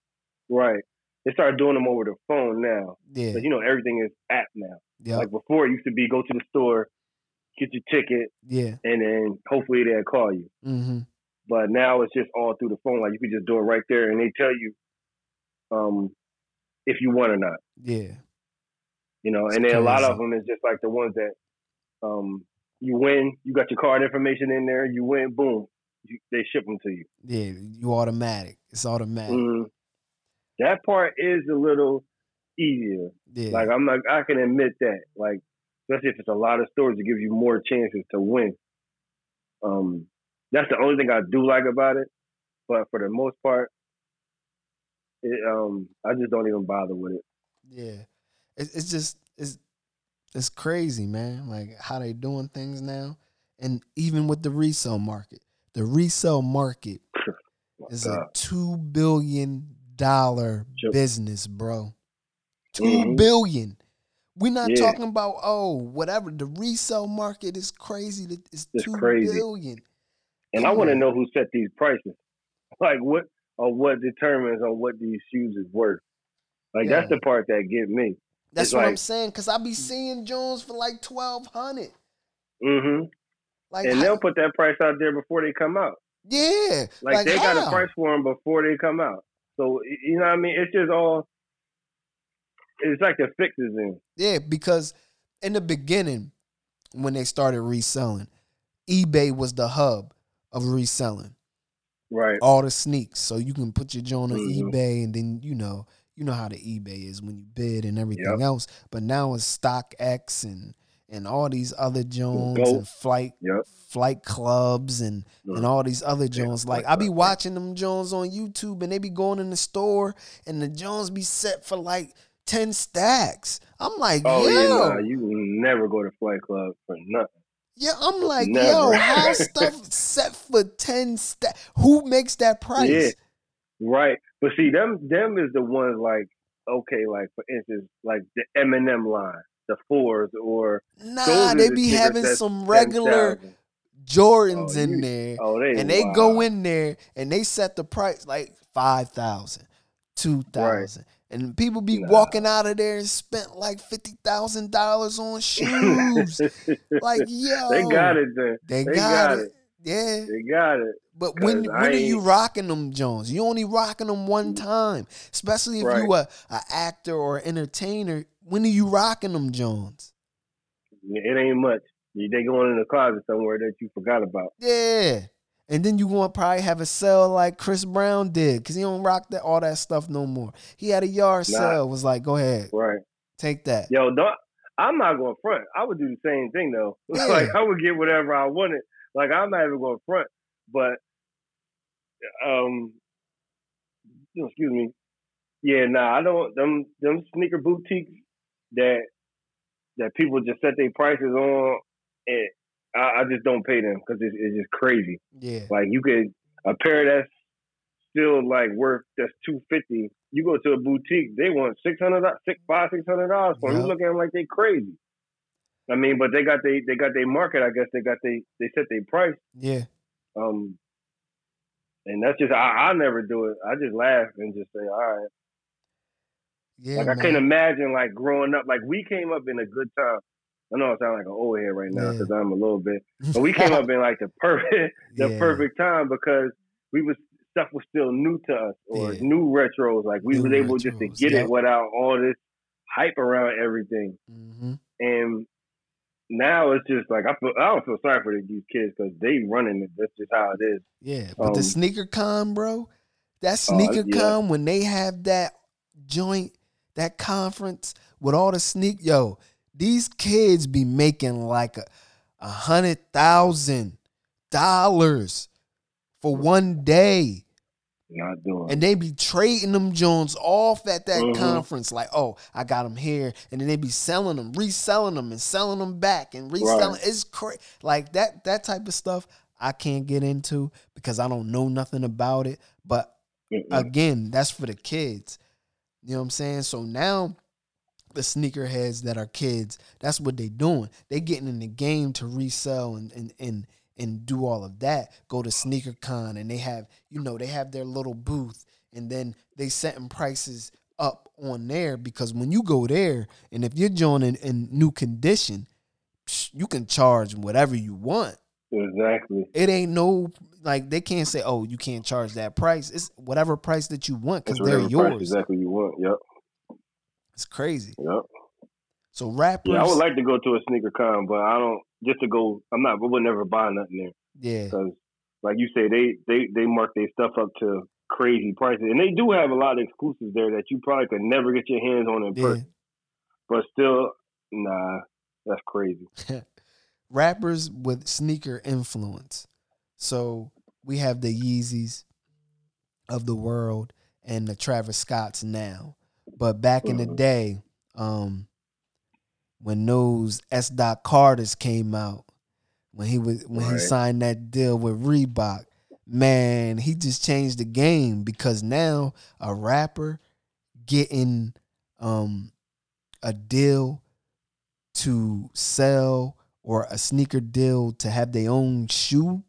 right. They started doing them over the phone now. Yeah. You know, everything is app now. Yeah. Like before, it used to be go to the store, get your ticket, yeah. and then hopefully they'll call you. Mm-hmm. But now it's just all through the phone. Like you can just do it right there, and they tell you, um, if you want or not. Yeah. You know, It's and then a lot of them is just like the ones that, um, you win, you got your card information in there, you win, boom, you, they ship them to you. Yeah. You automatic. It's automatic. Mhm. That part is a little easier. Yeah. Like I'm like I can admit that. Like especially if it's a lot of stores, it gives you more chances to win. Um, that's the only thing I do like about it. But for the most part, it, um, I just don't even bother with it. Yeah, it's it's just it's it's crazy, man. Like how they doing things now, and even with the resale market, the resale market is a two billion dollar Sure. business, bro. Two billion. Mhm. We're not Yeah. talking about oh whatever. The resale market is crazy. It's It's two crazy. billion. and I want to know who set these prices. Like what or what determines on what these shoes is worth. Like that's the part that get me. That's It's what I'm saying. Cause I be seeing Jones for like twelve hundred. Mm-hmm. Like And how- they'll put that price out there before they come out. yeah, Like, they got a price for them before they come out. So you know what I mean? It's just all. It's like the fixes in. Yeah, because in the beginning, when they started reselling, eBay was the hub of reselling Right. all the sneaks. So you can put your joint on Mhm. eBay, and then you know, you know how the eBay is when you bid and everything Yep. else. But now it's StockX and and all these other Jones and flight Yep. flight clubs and and all these other Yeah, Jones. Like I be watching them Jones on YouTube, and they be going in the store, and the Jones be set for like ten stacks. I'm like, Oh yo, yeah, nah, you never go to Flight Club for nothing. Yeah, I'm like, yo, how stuff set for 10 sta Who makes that price? Yeah. Right. But see, them them is the ones like okay, like for instance, like the Eminem line, the fours or Nah, they the be having some regular 10,000. Jordans Oh, in you- there. Oh, they and they go in there and they set the price like 5,000, 2,000. And people be Nah. walking out of there and spent like $50,000 on shoes. like, yo. they got it then. They, They got, got it. it. Yeah. They got it. But when 'Cause when are you rocking them Jones? You only rocking them one mm. time, especially if you a, a actor or entertainer. When are you rocking them Jones? It ain't much. They going in the closet somewhere that you forgot about. Yeah, and then you gonna probably have a sale like Chris Brown did because he don't rock that all that stuff no more. He had a yard Nah. sale. Was like, go ahead, Right. take that. Yo, don't, I'm not going front. I would do the same thing though. Yeah. like I would get whatever I wanted. Like I'm not even going front. But um excuse me. Yeah, nah, I don't them them sneaker boutiques that that people just set their prices on and I, I just don't pay them because it's, it's just crazy. Yeah, Like you could a pair that's still like worth that's two fifty. You go to a boutique, they want six hundred, six five, six hundred dollars for them. Yep. You look at them like they crazy. I mean, but they got they they got their market. I guess they got they they set their price. yeah, Um, and that's just I I never do it. I just laugh and just say, all right. yeah. like man. I can't imagine like growing up. Like we came up in a good time. I know I sound like an old head right now Yeah. because I'm a little bit, but we came up in like the perfect the Yeah. perfect time because we was stuff was still new to us or Yeah. new retros. Like we New was able just to get yep. it without all this hype around everything. hmm And now it's just like I feel I don't feel sorry for these kids because they running it. That's just how it is. Yeah, but the Um, sneaker con, bro, that Oh, sneaker yeah. con when they have that joint, that conference with all the sneak, yo, these kids be making like a, a hundred thousand dollars for one day. Doing. And they be trading them Jones off at that Mhm. conference, like, oh, I got them here, and then they be selling them, reselling them, and selling them back, and reselling. Right. It's crazy, like that that type of stuff. I can't get into because I don't know nothing about it. But Mm-mm. again, that's for the kids. You know what I'm saying? So now the sneakerheads that are kids, that's what they doing. They getting in the game to resell and and and and do all of that. Go to sneaker con and they have, you know, they have their little booth and then they setting prices up on there because when you go there and if you're joining in new condition, you can charge whatever you want. Exactly. It ain't no like they can't say, "Oh, you can't charge that price." It's whatever price that you want because they're yours. exactly you want. Yep. It's crazy. Yep. So rappers, Yeah, I would like to go to a sneaker con, but I don't just to go. I'm not. I would never buy nothing there yeah, because, like you say, they they they mark their stuff up to crazy prices, and they do have a lot of exclusives there that you probably could never get your hands on in yeah. person. But still, nah, that's crazy. rappers with sneaker influence. So we have the Yeezys of the world and the Travis Scotts now. But back in the Mhm. day, um, when those S. Dot Carters came out, when he was when he signed that deal with Reebok, man, he just changed the game because now a rapper getting um a deal to sell or a sneaker deal to have their own shoe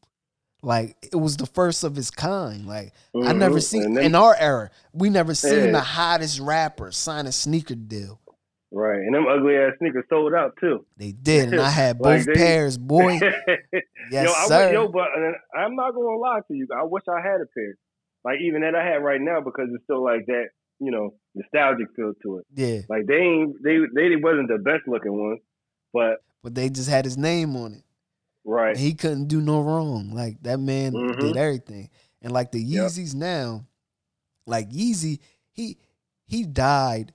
like it was the first of its kind like i never seen they- in our era we never seen Yeah. the hottest rapper sign a sneaker deal right, and them ugly ass sneakers sold out too. they did and i had Like both they- pairs boy yes yo, I, sir yo, but I'm not gonna lie to you. I wish I had a pair, like even that I have right now, because it's still like that, you know, nostalgic feel to it. yeah Like they ain't, they they wasn't the best looking ones, but but they just had his name on it right, he couldn't do no wrong. Like that man Mhm. did everything. And like the Yep. Yeezys now, like Yeezy, he he died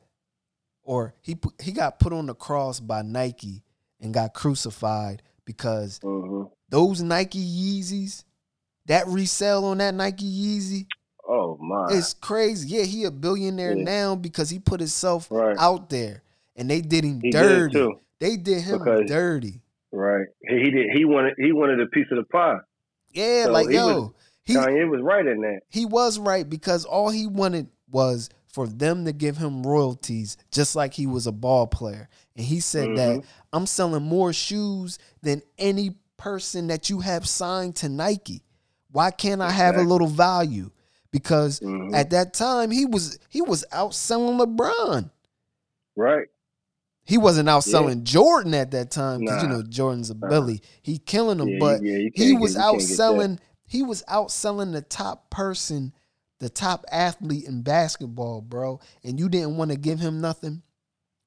or he he got put on the cross by Nike and got crucified because hmm those Nike Yeezys, that resale on that Nike Yeezy oh my, it's crazy. Yeah, he a billionaire Yeah. now because he put himself right, out there and they did him he did dirty. too, They did him Because- dirty. right. He, he did, he wanted, he wanted a piece of the pie. Yeah, So like he yo, was- he Kanye was right in that. he was right because all he wanted was for them to give him royalties just like he was a ball player and he said that Mhm. i'm selling more shoes than any person that you have signed to nike why can't i have a little value because Mhm. at that time he was he was outselling lebron right, he wasn't Yeah. outselling jordan at that time because you know jordan's a Uh-uh. bully he killing him yeah, but yeah, he was get, you can't get that. outselling he was outselling the top person the top athlete in basketball bro and you didn't want to give him nothing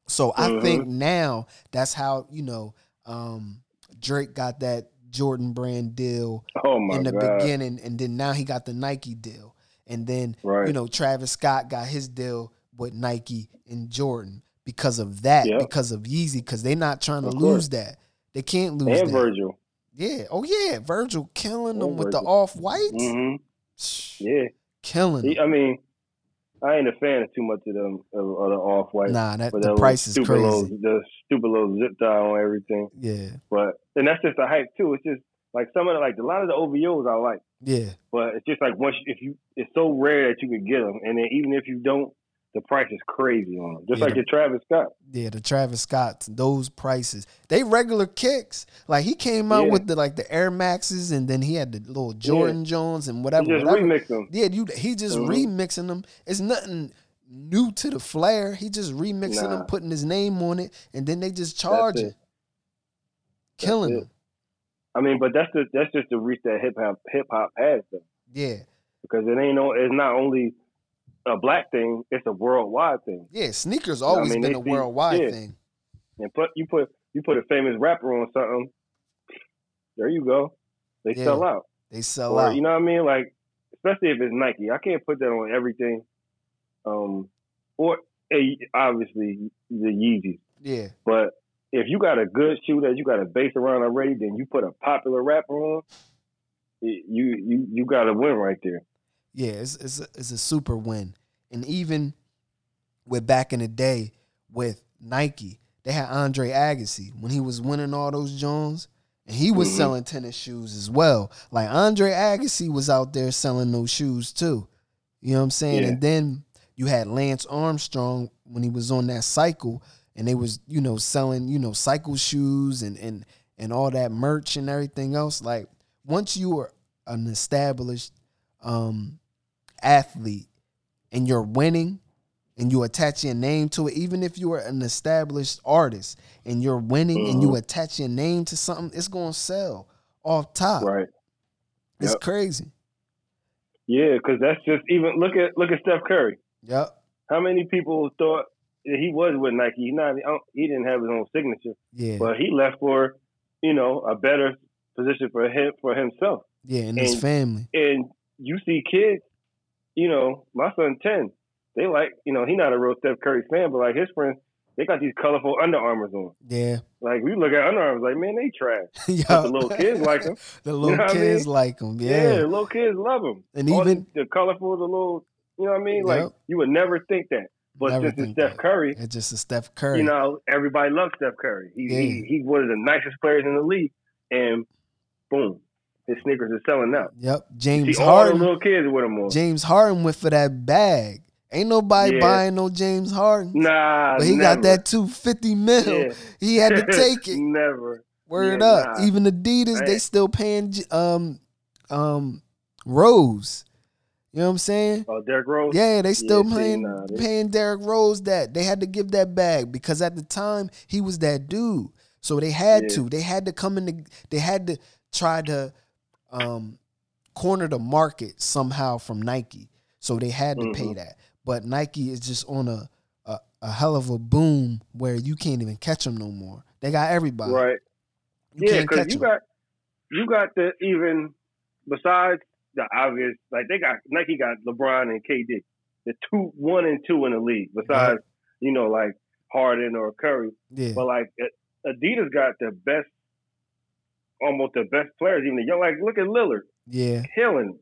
so i Mhm. think now that's how you know um drake got that jordan brand deal Oh in the god, beginning and then now he got the nike deal and then right, you know travis scott got his deal with nike and jordan because of that Yep. because of yeezy because they're not trying to lose that they can't lose and that Virgil. yeah. Oh yeah. Virgil killing them And with the off whites. hmm Yeah, Killing them. I mean, I ain't a fan of too much of them of, of the off white. Nah, that But the that price is stupid crazy. Little, the stupid little zip tie on everything. Yeah. But and that's just the hype too. It's just like some of the, like a lot of the OVOs I like, Yeah. but it's just like once you, if you it's so rare that you can get them, and then even if you don't, the price is crazy on them. Just Yeah, like the- your Travis Scott. Yeah. The Travis Scotts, those prices. They regular kicks. Like he came out Yeah. with the like the Air Maxes and then he had the little Jordan Jones and whatever. just whatever. remix them. Yeah, you he just Mhm. remixing them. It's nothing new to the flair. He just remixing them, putting his name on it, and then they just charge it. it. Killing it. them. I mean, but that's just that's just the reach that hip hop hip hop has though, Yeah. because it ain't no it's not only a black thing, it's a worldwide thing. Yeah. Sneakers I always mean, been they a worldwide yeah. thing. And put you put you put a famous rapper on something, there you go. They Yeah. sell out. They sell or out. you know what I mean? Like especially if it's Nike, I can't put that on everything. Um, or eh, obviously the Yeezys, yeah. but if you got a good shoe that you got a base around already, then you put a popular rapper on, you you you got a win right there. Yeah, it's it's a, it's a super win. And even with back in the day with Nike, they had Andre Agassi when he was winning all those Jones, and he was Mhm. selling tennis shoes as well. Like Andre Agassi was out there selling those shoes too. You know what I'm saying? Yeah. And then you had Lance Armstrong when he was on that cycle, and they was you know selling you know cycle shoes and and and all that merch and everything else. Like once you were an established um athlete and you're winning and you attach your name to it, even if you are an established artist and you're winning and you Mhm. attach your name to something, it's gonna sell off top. Right. It's Yep. crazy. Yeah, because that's just even look at look at Steph Curry. Yep. How many people thought that he was with Nike? He not he didn't have his own signature, Yeah. but he left for you know a better position for him for himself. yeah, and his family. And you see kids, you know, my son ten, they like you know he not a real Steph Curry fan, but like his friends, they got these colorful Under Armours on. Yeah. Like we look at Under Armours, like man, they trash. yeah. The little kids like them. The little know what I kids mean? like them. Yeah, Yeah. the little kids love them. And All even the, the colorful, the little, you know what I mean? Like you would never think that. But Never since it's Steph that. Curry, it's just a Steph Curry. you know, everybody loves Steph Curry. He, Yeah. he he's one of the nicest players in the league, and boom, his sneakers are selling out. yep. See James all the Harden. little kids with them on. James Harden went for that bag. Ain't nobody Yeah. buying no James Harden. Nah, But he never. got that 250 mil. Yeah. He had to take it. never. Word Yeah, up. nah. Even Adidas, they still paying um um Rose. You know what I'm saying? Oh, Derrick Rose. Yeah, they still see, paying nah, they- paying Derrick Rose that. They had to give that bag because at the time he was that dude. So they had Yeah. to. They had to come in the, they had to try to um corner the market somehow from Nike. So they had to pay Mhm. that. But Nike is just on a, a a hell of a boom where you can't even catch them no more. They got everybody. Right. You yeah, because you you 'em. got you got the even besides the obvious like they got Nike got LeBron and KD, the two one and two in the league. Besides, you know, like Harden or Curry, Yeah. but like Adidas got the best, almost the best players. Even the young, like look at Lillard, Yeah. killing.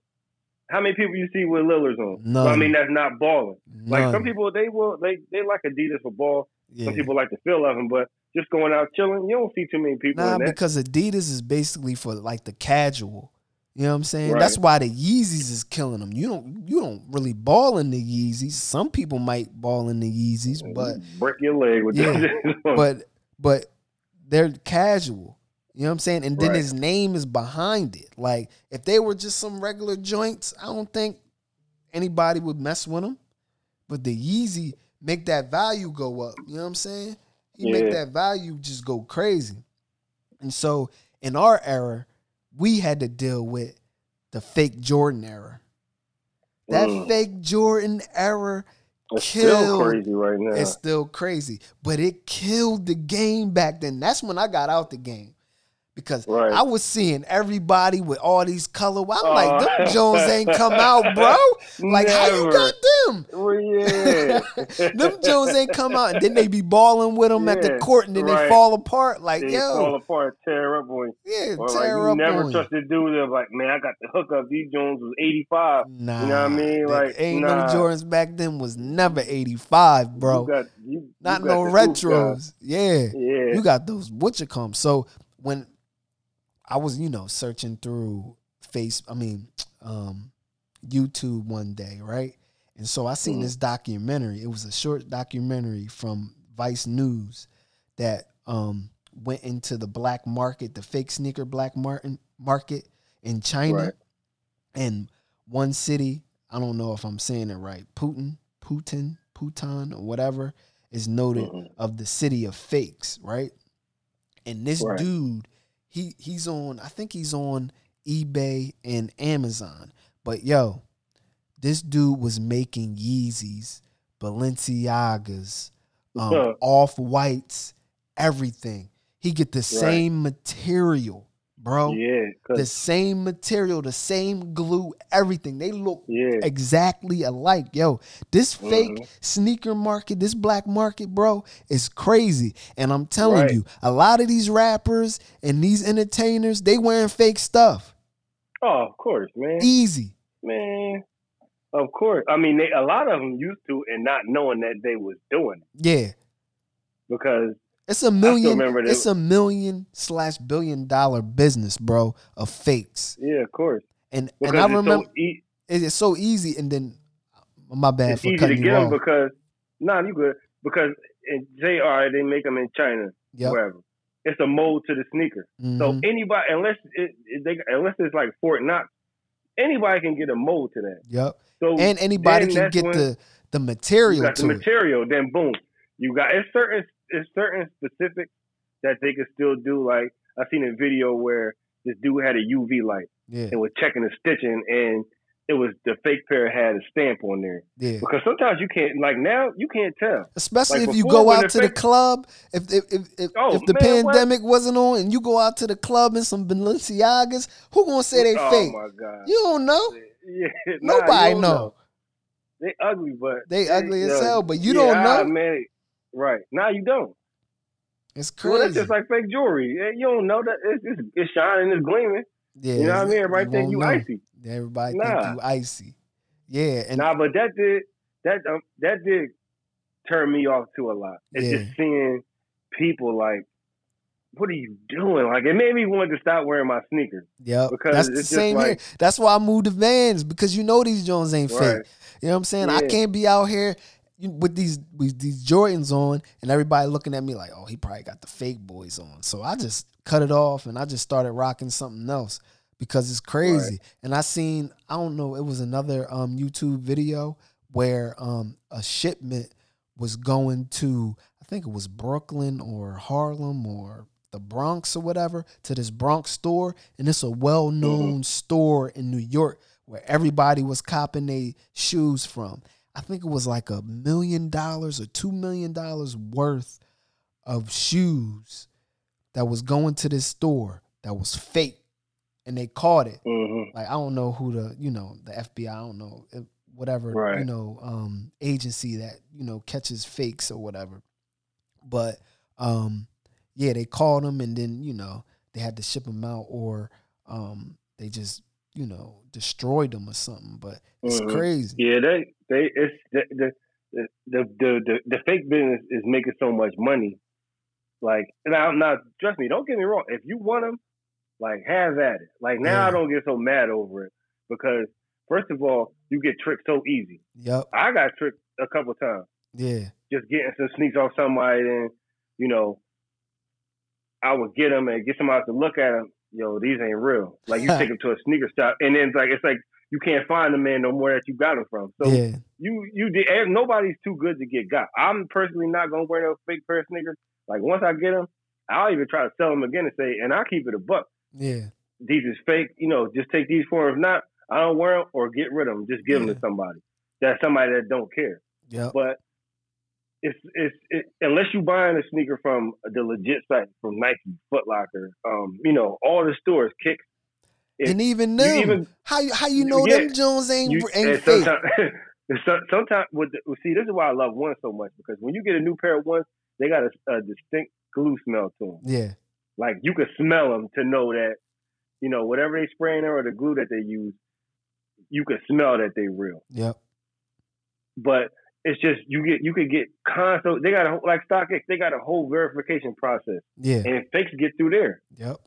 How many people you see with Lillard's on? None. Well, I mean, that's not balling. Like some people, they will they they like Adidas for ball. yeah. Some people like the feel of them, but just going out chilling, you don't see too many people Nah, in that. because Adidas is basically for like the casual. You know what I'm saying? Right. That's why the Yeezys is killing them. You don't you don't really ball in the Yeezys. Some people might ball in the Yeezys, but break your leg with Yeah, but but they're casual. You know what I'm saying? And then Right. his name is behind it. Like if they were just some regular joints, I don't think anybody would mess with them. But the Yeezy make that value go up. You know what I'm saying? He make that value just go crazy. And so in our era, we had to deal with the fake Jordan era. That Mm. fake Jordan era it's still killed- crazy right now. it's still crazy, but it killed the game back then. That's when I got out the game because Right. I was seeing everybody with all these color. I'm Oh. like, them Jones ain't come out, bro. Like, how you got them? Well, yeah. Them Jones ain't come out, and then they be balling with them at the court, and then they fall apart. Like, they yo, fall apart, tear up on you. yeah, Or like tear you up never on trust the dude that like, man, I got the hookup. These Jones was 85. Nah, You know what I mean? Like, ain't nah. no Jordans back then was never 85, bro. You got, you, Not you no retros. Yeah. Yeah. you got those you come. So when I was, you know, searching through face, I mean, um, YouTube one day, right? And so I seen Mhm. this documentary. It was a short documentary from Vice News that um went into the black market, the fake sneaker black martin market in China. Right. And one city, I don't know if I'm saying it right, Putin, Putin, Putin, or whatever, is noted Mhm. of the city of fakes, right? And this Right. dude, he he's on, I think he's on eBay and Amazon. But yo, this dude was making Yeezys, Balenciagas, um, off whites, everything. He get the same material, bro. Yeah. The same material, the same glue, everything. They look yeah. exactly alike. Yo, this fake Mhm. sneaker market, this black market, bro, is crazy. And I'm telling Right. you, a lot of these rappers and these entertainers, they wearing fake stuff. Oh, of course, man. Easy. Man, of course. I mean, they, a lot of them used to and not knowing that they was doing it Yeah. because It's a million. It's a million slash billion dollar business, bro, of fakes. yeah, of course. And Because and I remember so e- it's so easy. And then my bad it's for easy to cutting get you them off. because nah, you good because in JR they make them in China, Yep. wherever. It's a mold to the sneaker. So Mhm. anybody, unless it, it, they, unless it's like Fort Knox, anybody can get a mold to that. Yep. So And anybody can get the the you material got the to material. Then boom, you got it's certain it's certain specifics that they can still do. Like I seen a video where this dude had a UV light Yeah. and was checking the stitching, and it was the fake pair had a stamp on there. Yeah. Because sometimes you can't like now you can't tell. Especially Like if you go out the to the club, if if if, if, Oh, if the man, what? pandemic wasn't on and you go out to the club in some Balenciagas, who gonna say they oh fake? my god. You don't know. Yeah, Nobody you don't know. They ugly, but They ugly as hell, but you yeah, don't know. man. Right now, you don't. It's crazy. Well, that's just like fake jewelry. You don't know that it's, it's, it's shining, it's gleaming. yeah, You know what I mean? Everybody think you know. icy. Everybody Nah. think you icy. Yeah, and nah, but that did that um, that did turn me off to a lot. It's Yeah. just seeing people like, what are you doing? Like it made me want to stop wearing my sneakers. Yep. Because That's the same here. That's why I moved to Vans because you know these Jones ain't Right. fake. You know what I'm saying? I can't be out here you- with these with these Jordans on and everybody looking at me like, oh, he probably got the fake boys on. So I just cut it off and I just started rocking something else because it's crazy. And I seen, I don't know, it was another um, YouTube video where um, a shipment was going to, I think it was Brooklyn or Harlem or the Bronx or whatever, to this Bronx store. And it's a well known store in New York where everybody was copping their shoes from. I think it was like a million dollars or two million dollars worth of shoes that was going to this store that was fake. And they caught it hmm like I don't know who the you know the FBI I don't know eh, whatever Right. you know um agency that you know catches fakes or whatever, but um yeah they called them and then you know they had to ship them out or um they just you know destroyed them or something. But it's Mhm. crazy. Yeah, they they it's the the the the, the, the, the fake business is making so much money. Like now, now trust me, don't get me wrong. If you want them, like have at it. Like now, Yeah. I don't get so mad over it because first of all, you get tricked so easy. Yep. I got tricked a couple times Yeah. just getting some sneaks off somebody, and you know, I would get them and get somebody to look at them. Yo, these ain't real. Like you take them to a sneaker shop, and then it's like it's like you can't find the man no more that you got them from. So yeah. you you did nobody's too good to get got. I'm personally not gonna wear no fake pair of sneakers. Like once I get them, I'll even try to sell them again and say, and I'll keep it a buck. Yeah. These is fake. You know, just take these for 'em. If not, I don't wear them or get rid of them. Just give them to somebody. That's somebody that don't care. Yeah, But it's it's it, unless you buying a sneaker from the legit site from Nike, Foot Locker, um, you know, all the stores, Kicks. It- and even them, even- how you how you know Yeah. them Jones ain't you, ain't fake? sometimes, sometimes with the, see, this is why I love ones so much because when you get a new pair of ones, they got a, a distinct glue smell to them. Yeah. Like you can smell them to know that, you know, whatever they spray in there or the glue that they use, you can smell that they real. Yep. But it's just you get you could get constant. They got a whole- like StockX, they got a whole verification process, Yeah. and fakes get through there. Yep.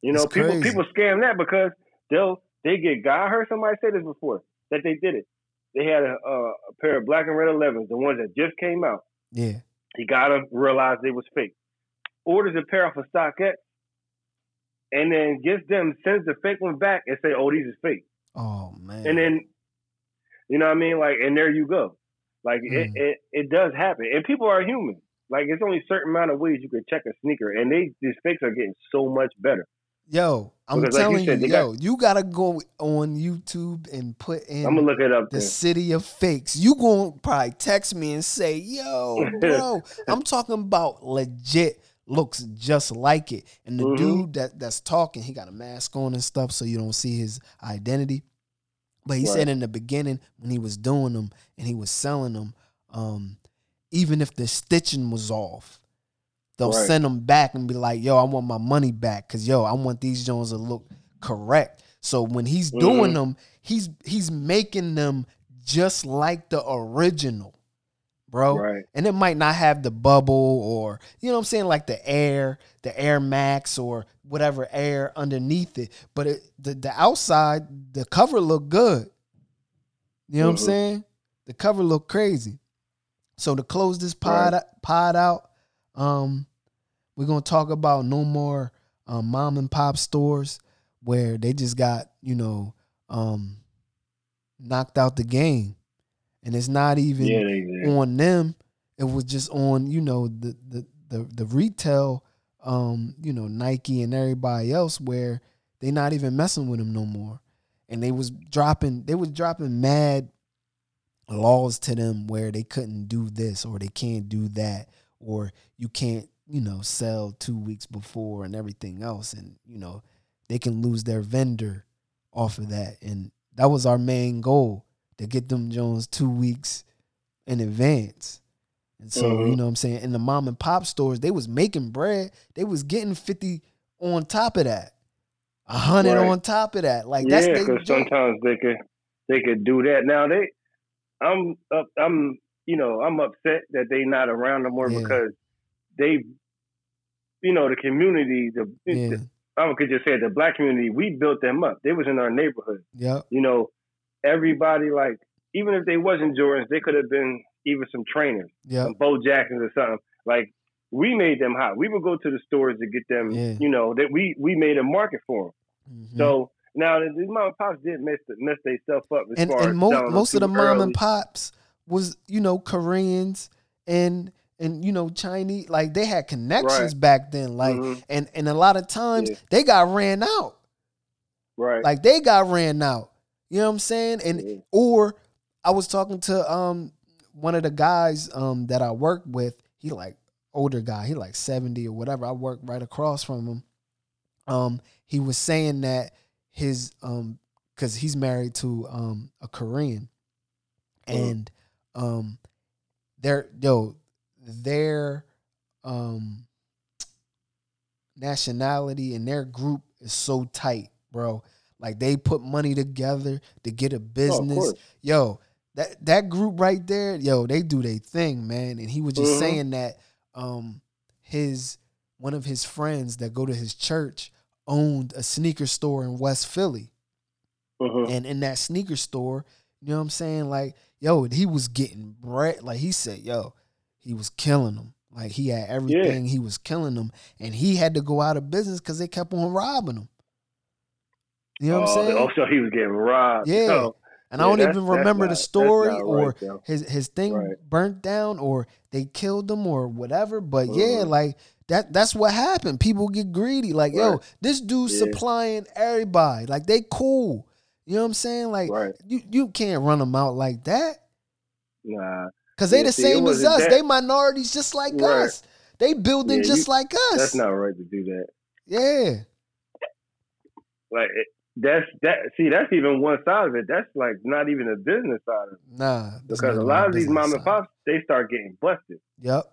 You know, It's people crazy. people scam that because they'll they get got. I heard somebody say this before that they did it. They had a, a, a pair of black and red 11s, the ones that just came out. Yeah. He got to realize they was fake. Orders a pair off of StockX, and then gets them, sends the fake one back and say, "Oh, these is fake." Oh man. And then, you know what I mean? Like, and there you go. Like it, Mm. it, it does happen, and people are human. Like, it's only a certain amount of ways you can check a sneaker, and they these fakes are getting so much better. Yo, I'm Because like you telling you, said, they yo, you gotta go on YouTube and put in I'm gonna look it up. the then. city of fakes. You gonna probably text me and say, "Yo, bro, I'm talking about legit." Looks just like it, and the Mhm. dude that that's talking, he got a mask on and stuff, so you don't see his identity. But he said in the beginning when he was doing them and he was selling them, um, even if the stitching was off, they'll Right. send them back and be like, "Yo, I want my money back because yo, I want these Jones to look correct." So when he's doing Mhm. them, he's he's making them just like the original, bro. Right. And it might not have the bubble or you know what I'm saying, like the air, the Air Max or whatever air underneath it. But it, the the outside, the cover look good. You know what I'm Mhm. saying? The cover look crazy. So to close this pod pod out, um, we're gonna talk about no more um, mom and pop stores where they just got you know um knocked out the game. And it's not even Yeah, on them. It was just on, you know, the the the, the retail, um, you know, Nike and everybody else where they not even messing with them no more. And they was dropping they was dropping mad laws to them where they couldn't do this or they can't do that or you can't, you know, sell two weeks before and everything else. And, you know, they can lose their vendor off of that. And that was our main goal to get them Jones two weeks in advance. And so, Mhm. you know what I'm saying? In the mom and pop stores, they was making bread. They was getting 50 on top of that. A hundred Right. on top of that. Like that's yeah, because sometimes they could they could do that. Now they, I'm up, I'm you know I'm upset that they not around no more Yeah. because they, you know, the community, the, Yeah. the I could just say the black community, we built them up. They was in our neighborhood. Yeah. You know, everybody like even if they wasn't Jordans, they could have been even some trainers, some Bo Jacksons or something. Like we made them hot. We would go to the stores to get them. Yeah. You know that we we made a market for them. Mhm. So now the, the mom and pops did mess mess their stuff up as and far and as mo- most of the mom early. and pops was you know Koreans and and you know Chinese like they had connections Right. back then like Mhm. and and a lot of times Yeah. they got ran out right. like they got ran out you know what I'm saying? And or I was talking to um one of the guys um that I work with. He like older guy. He like 70 or whatever. I work right across from him. Um he was saying that his um because he's married to um a Korean. Mhm. and um their yo their um nationality and their group is so tight bro like they put money together to get a Oh, business course. yo that that group right there yo they do their thing man and he was just Mhm. saying that um his one of his friends that go to his church owned a sneaker store in west philly Mhm. and in that sneaker store, you know what I'm saying? Like, yo, he was getting bread. Like he said, yo, he was killing them. Like he had everything. He was killing them, and he had to go out of business because they kept on robbing him. You know what I'm Oh, saying? Oh, so he was getting robbed. Yeah. And yeah, I don't even remember not- the story or right, though. his his thing Right. burnt down or they killed him or whatever. But yeah, Mhm. like that that's what happened. People get greedy. Like, yo, this dude Yeah. supplying everybody. Like they cool. You know what I'm saying? Like Right. you you can't run them out like that. Nah, Cause they Yeah, the see, same as us. that- They minorities just like Right. us. They building just you- like us. that's not right to do that. yeah. Like it, that's that. See, that's even one side of it. That's like not even a business side of it. Nah. Because a lot of these mom and pops, they start getting busted. Yep.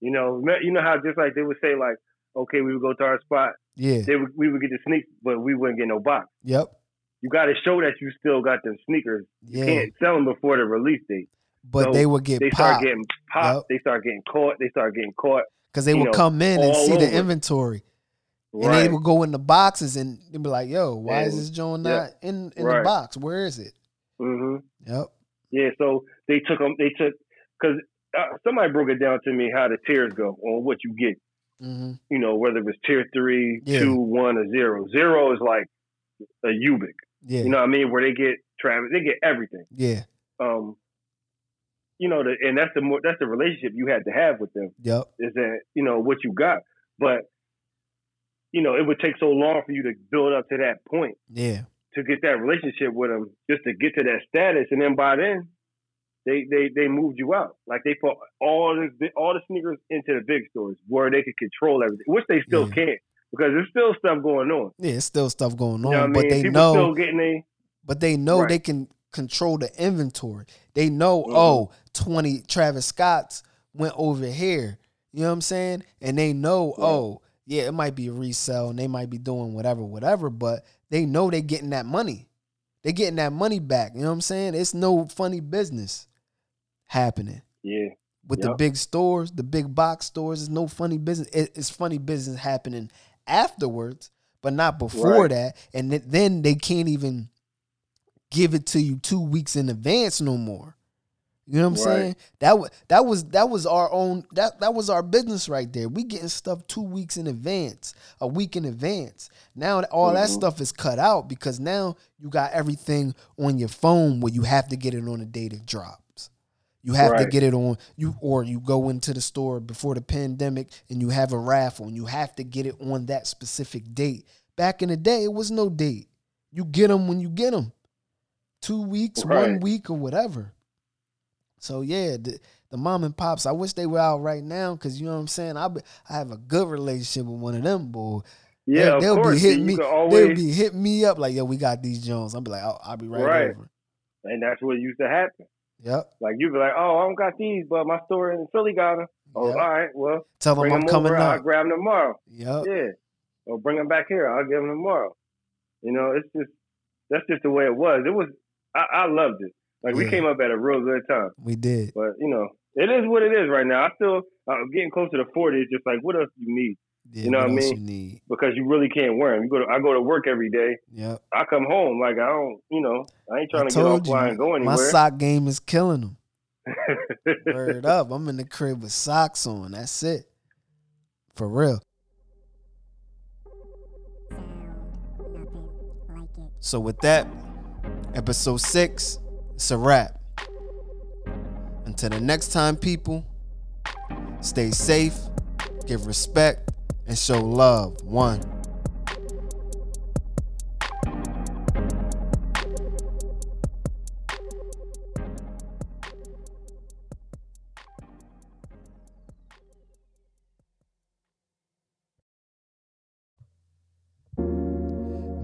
You know, you know how just like they would say like, okay, we would go to our spot, Yeah. they would, we would get the sneaks, but we wouldn't get no box. Yep. You got to show that you still got them sneakers. Yeah. Can't sell them before the release date. But so they would get They start getting popped. Yep. They start getting caught. They start getting caught. because they you would know, come in and see the inventory. And Right. they would go in the boxes and they'd be like, yo, why is this joint yeah. not in, in the box? Where is it? Mm-hmm. Yep. Yeah. So they took them. They took because uh, somebody broke it down to me how the tiers go on what you get. hmm You know, whether it was tier three, Yeah. two, one, or zero. Zero is like a Ubiq. Yeah. You know what I mean? Where they get Travis, they get everything. yeah. Um, you know, the, and that's the more that's the relationship you had to have with them. Yep. Is that you know what you got, but you know it would take so long for you to build up to that point Yeah. to get that relationship with them, just to get to that status, and then by then. They, they they moved you out like they put all this all the sneakers into the big stores where they could control everything, which they still Yeah. can't because there's still stuff going on. Yeah. It's still stuff going on, You know but mean? they People know still getting a but they know Right. they can control the inventory. They know, Mhm. oh, 20 Travis Scott's went over here. You know what I'm saying? And they know, Yeah. oh, yeah, it might be a resale and they might be doing whatever, whatever, but they know they getting that money. They getting that money back. You know what I'm saying? It's no funny business happening. yeah With the big stores, the big box stores, it's no funny business. It- it's funny business happening afterwards, but not before Right. that. And th- then they can't even give it to you two weeks in advance no more. You know what I'm Right. saying? That was that was that was our own that that was our business right there. We getting stuff two weeks in advance, a week in advance. Now all that Mhm. stuff is cut out because now you got everything on your phone where you have to get it on the date it drops. You have to get it on you or you go into the store before the pandemic and you have a raffle and you have to get it on that specific date. Back in the day, it was no date. You get them when you get them. Two weeks, one week, or whatever. So yeah, the, the mom and pops. I wish they were out right now because you know what I'm saying. I be, I have a good relationship with one of them, boy. Yeah, they'll course. be hitting me. can They'll be hitting me up like, yo, we got these Jones. I'll be like, I'll, I'll be right, Right. over. and that's what used to happen. Yep. Like you'd be like, "Oh, I don't got these, but my store in Philly got them." Oh, yep. all right. Well, Tell them I'm coming over. I'll up. grab them tomorrow. Yep. Yeah. Or bring them back here. I'll give them tomorrow. You know, it's just that's just the way it was. It was. I, I loved it. Like we Yeah. came up at a real good time. We did. But you know, it is what it is right now. I still I'm getting closer to forty. It's just like, what else do you need? Yeah, You know what I mean? You need. Because you really can't wear them. You go to I go to work every day. Yep. I come home like I don't. You know, I ain't I trying to get off told you, fly and go my sock game is killing them. Word up. I'm in the crib with socks on. That's it. For real. Sound nothing like it. So with that, episode six, it's a wrap. Until the next time, people, stay safe, give respect, and show love. One.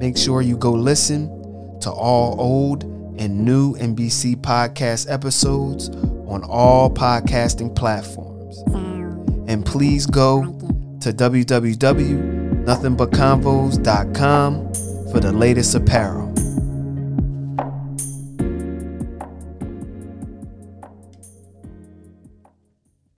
Make sure you go listen to all old and new NBC podcast episodes on all podcasting platforms. And please go to www.nothingbutconvos.com for the latest apparel.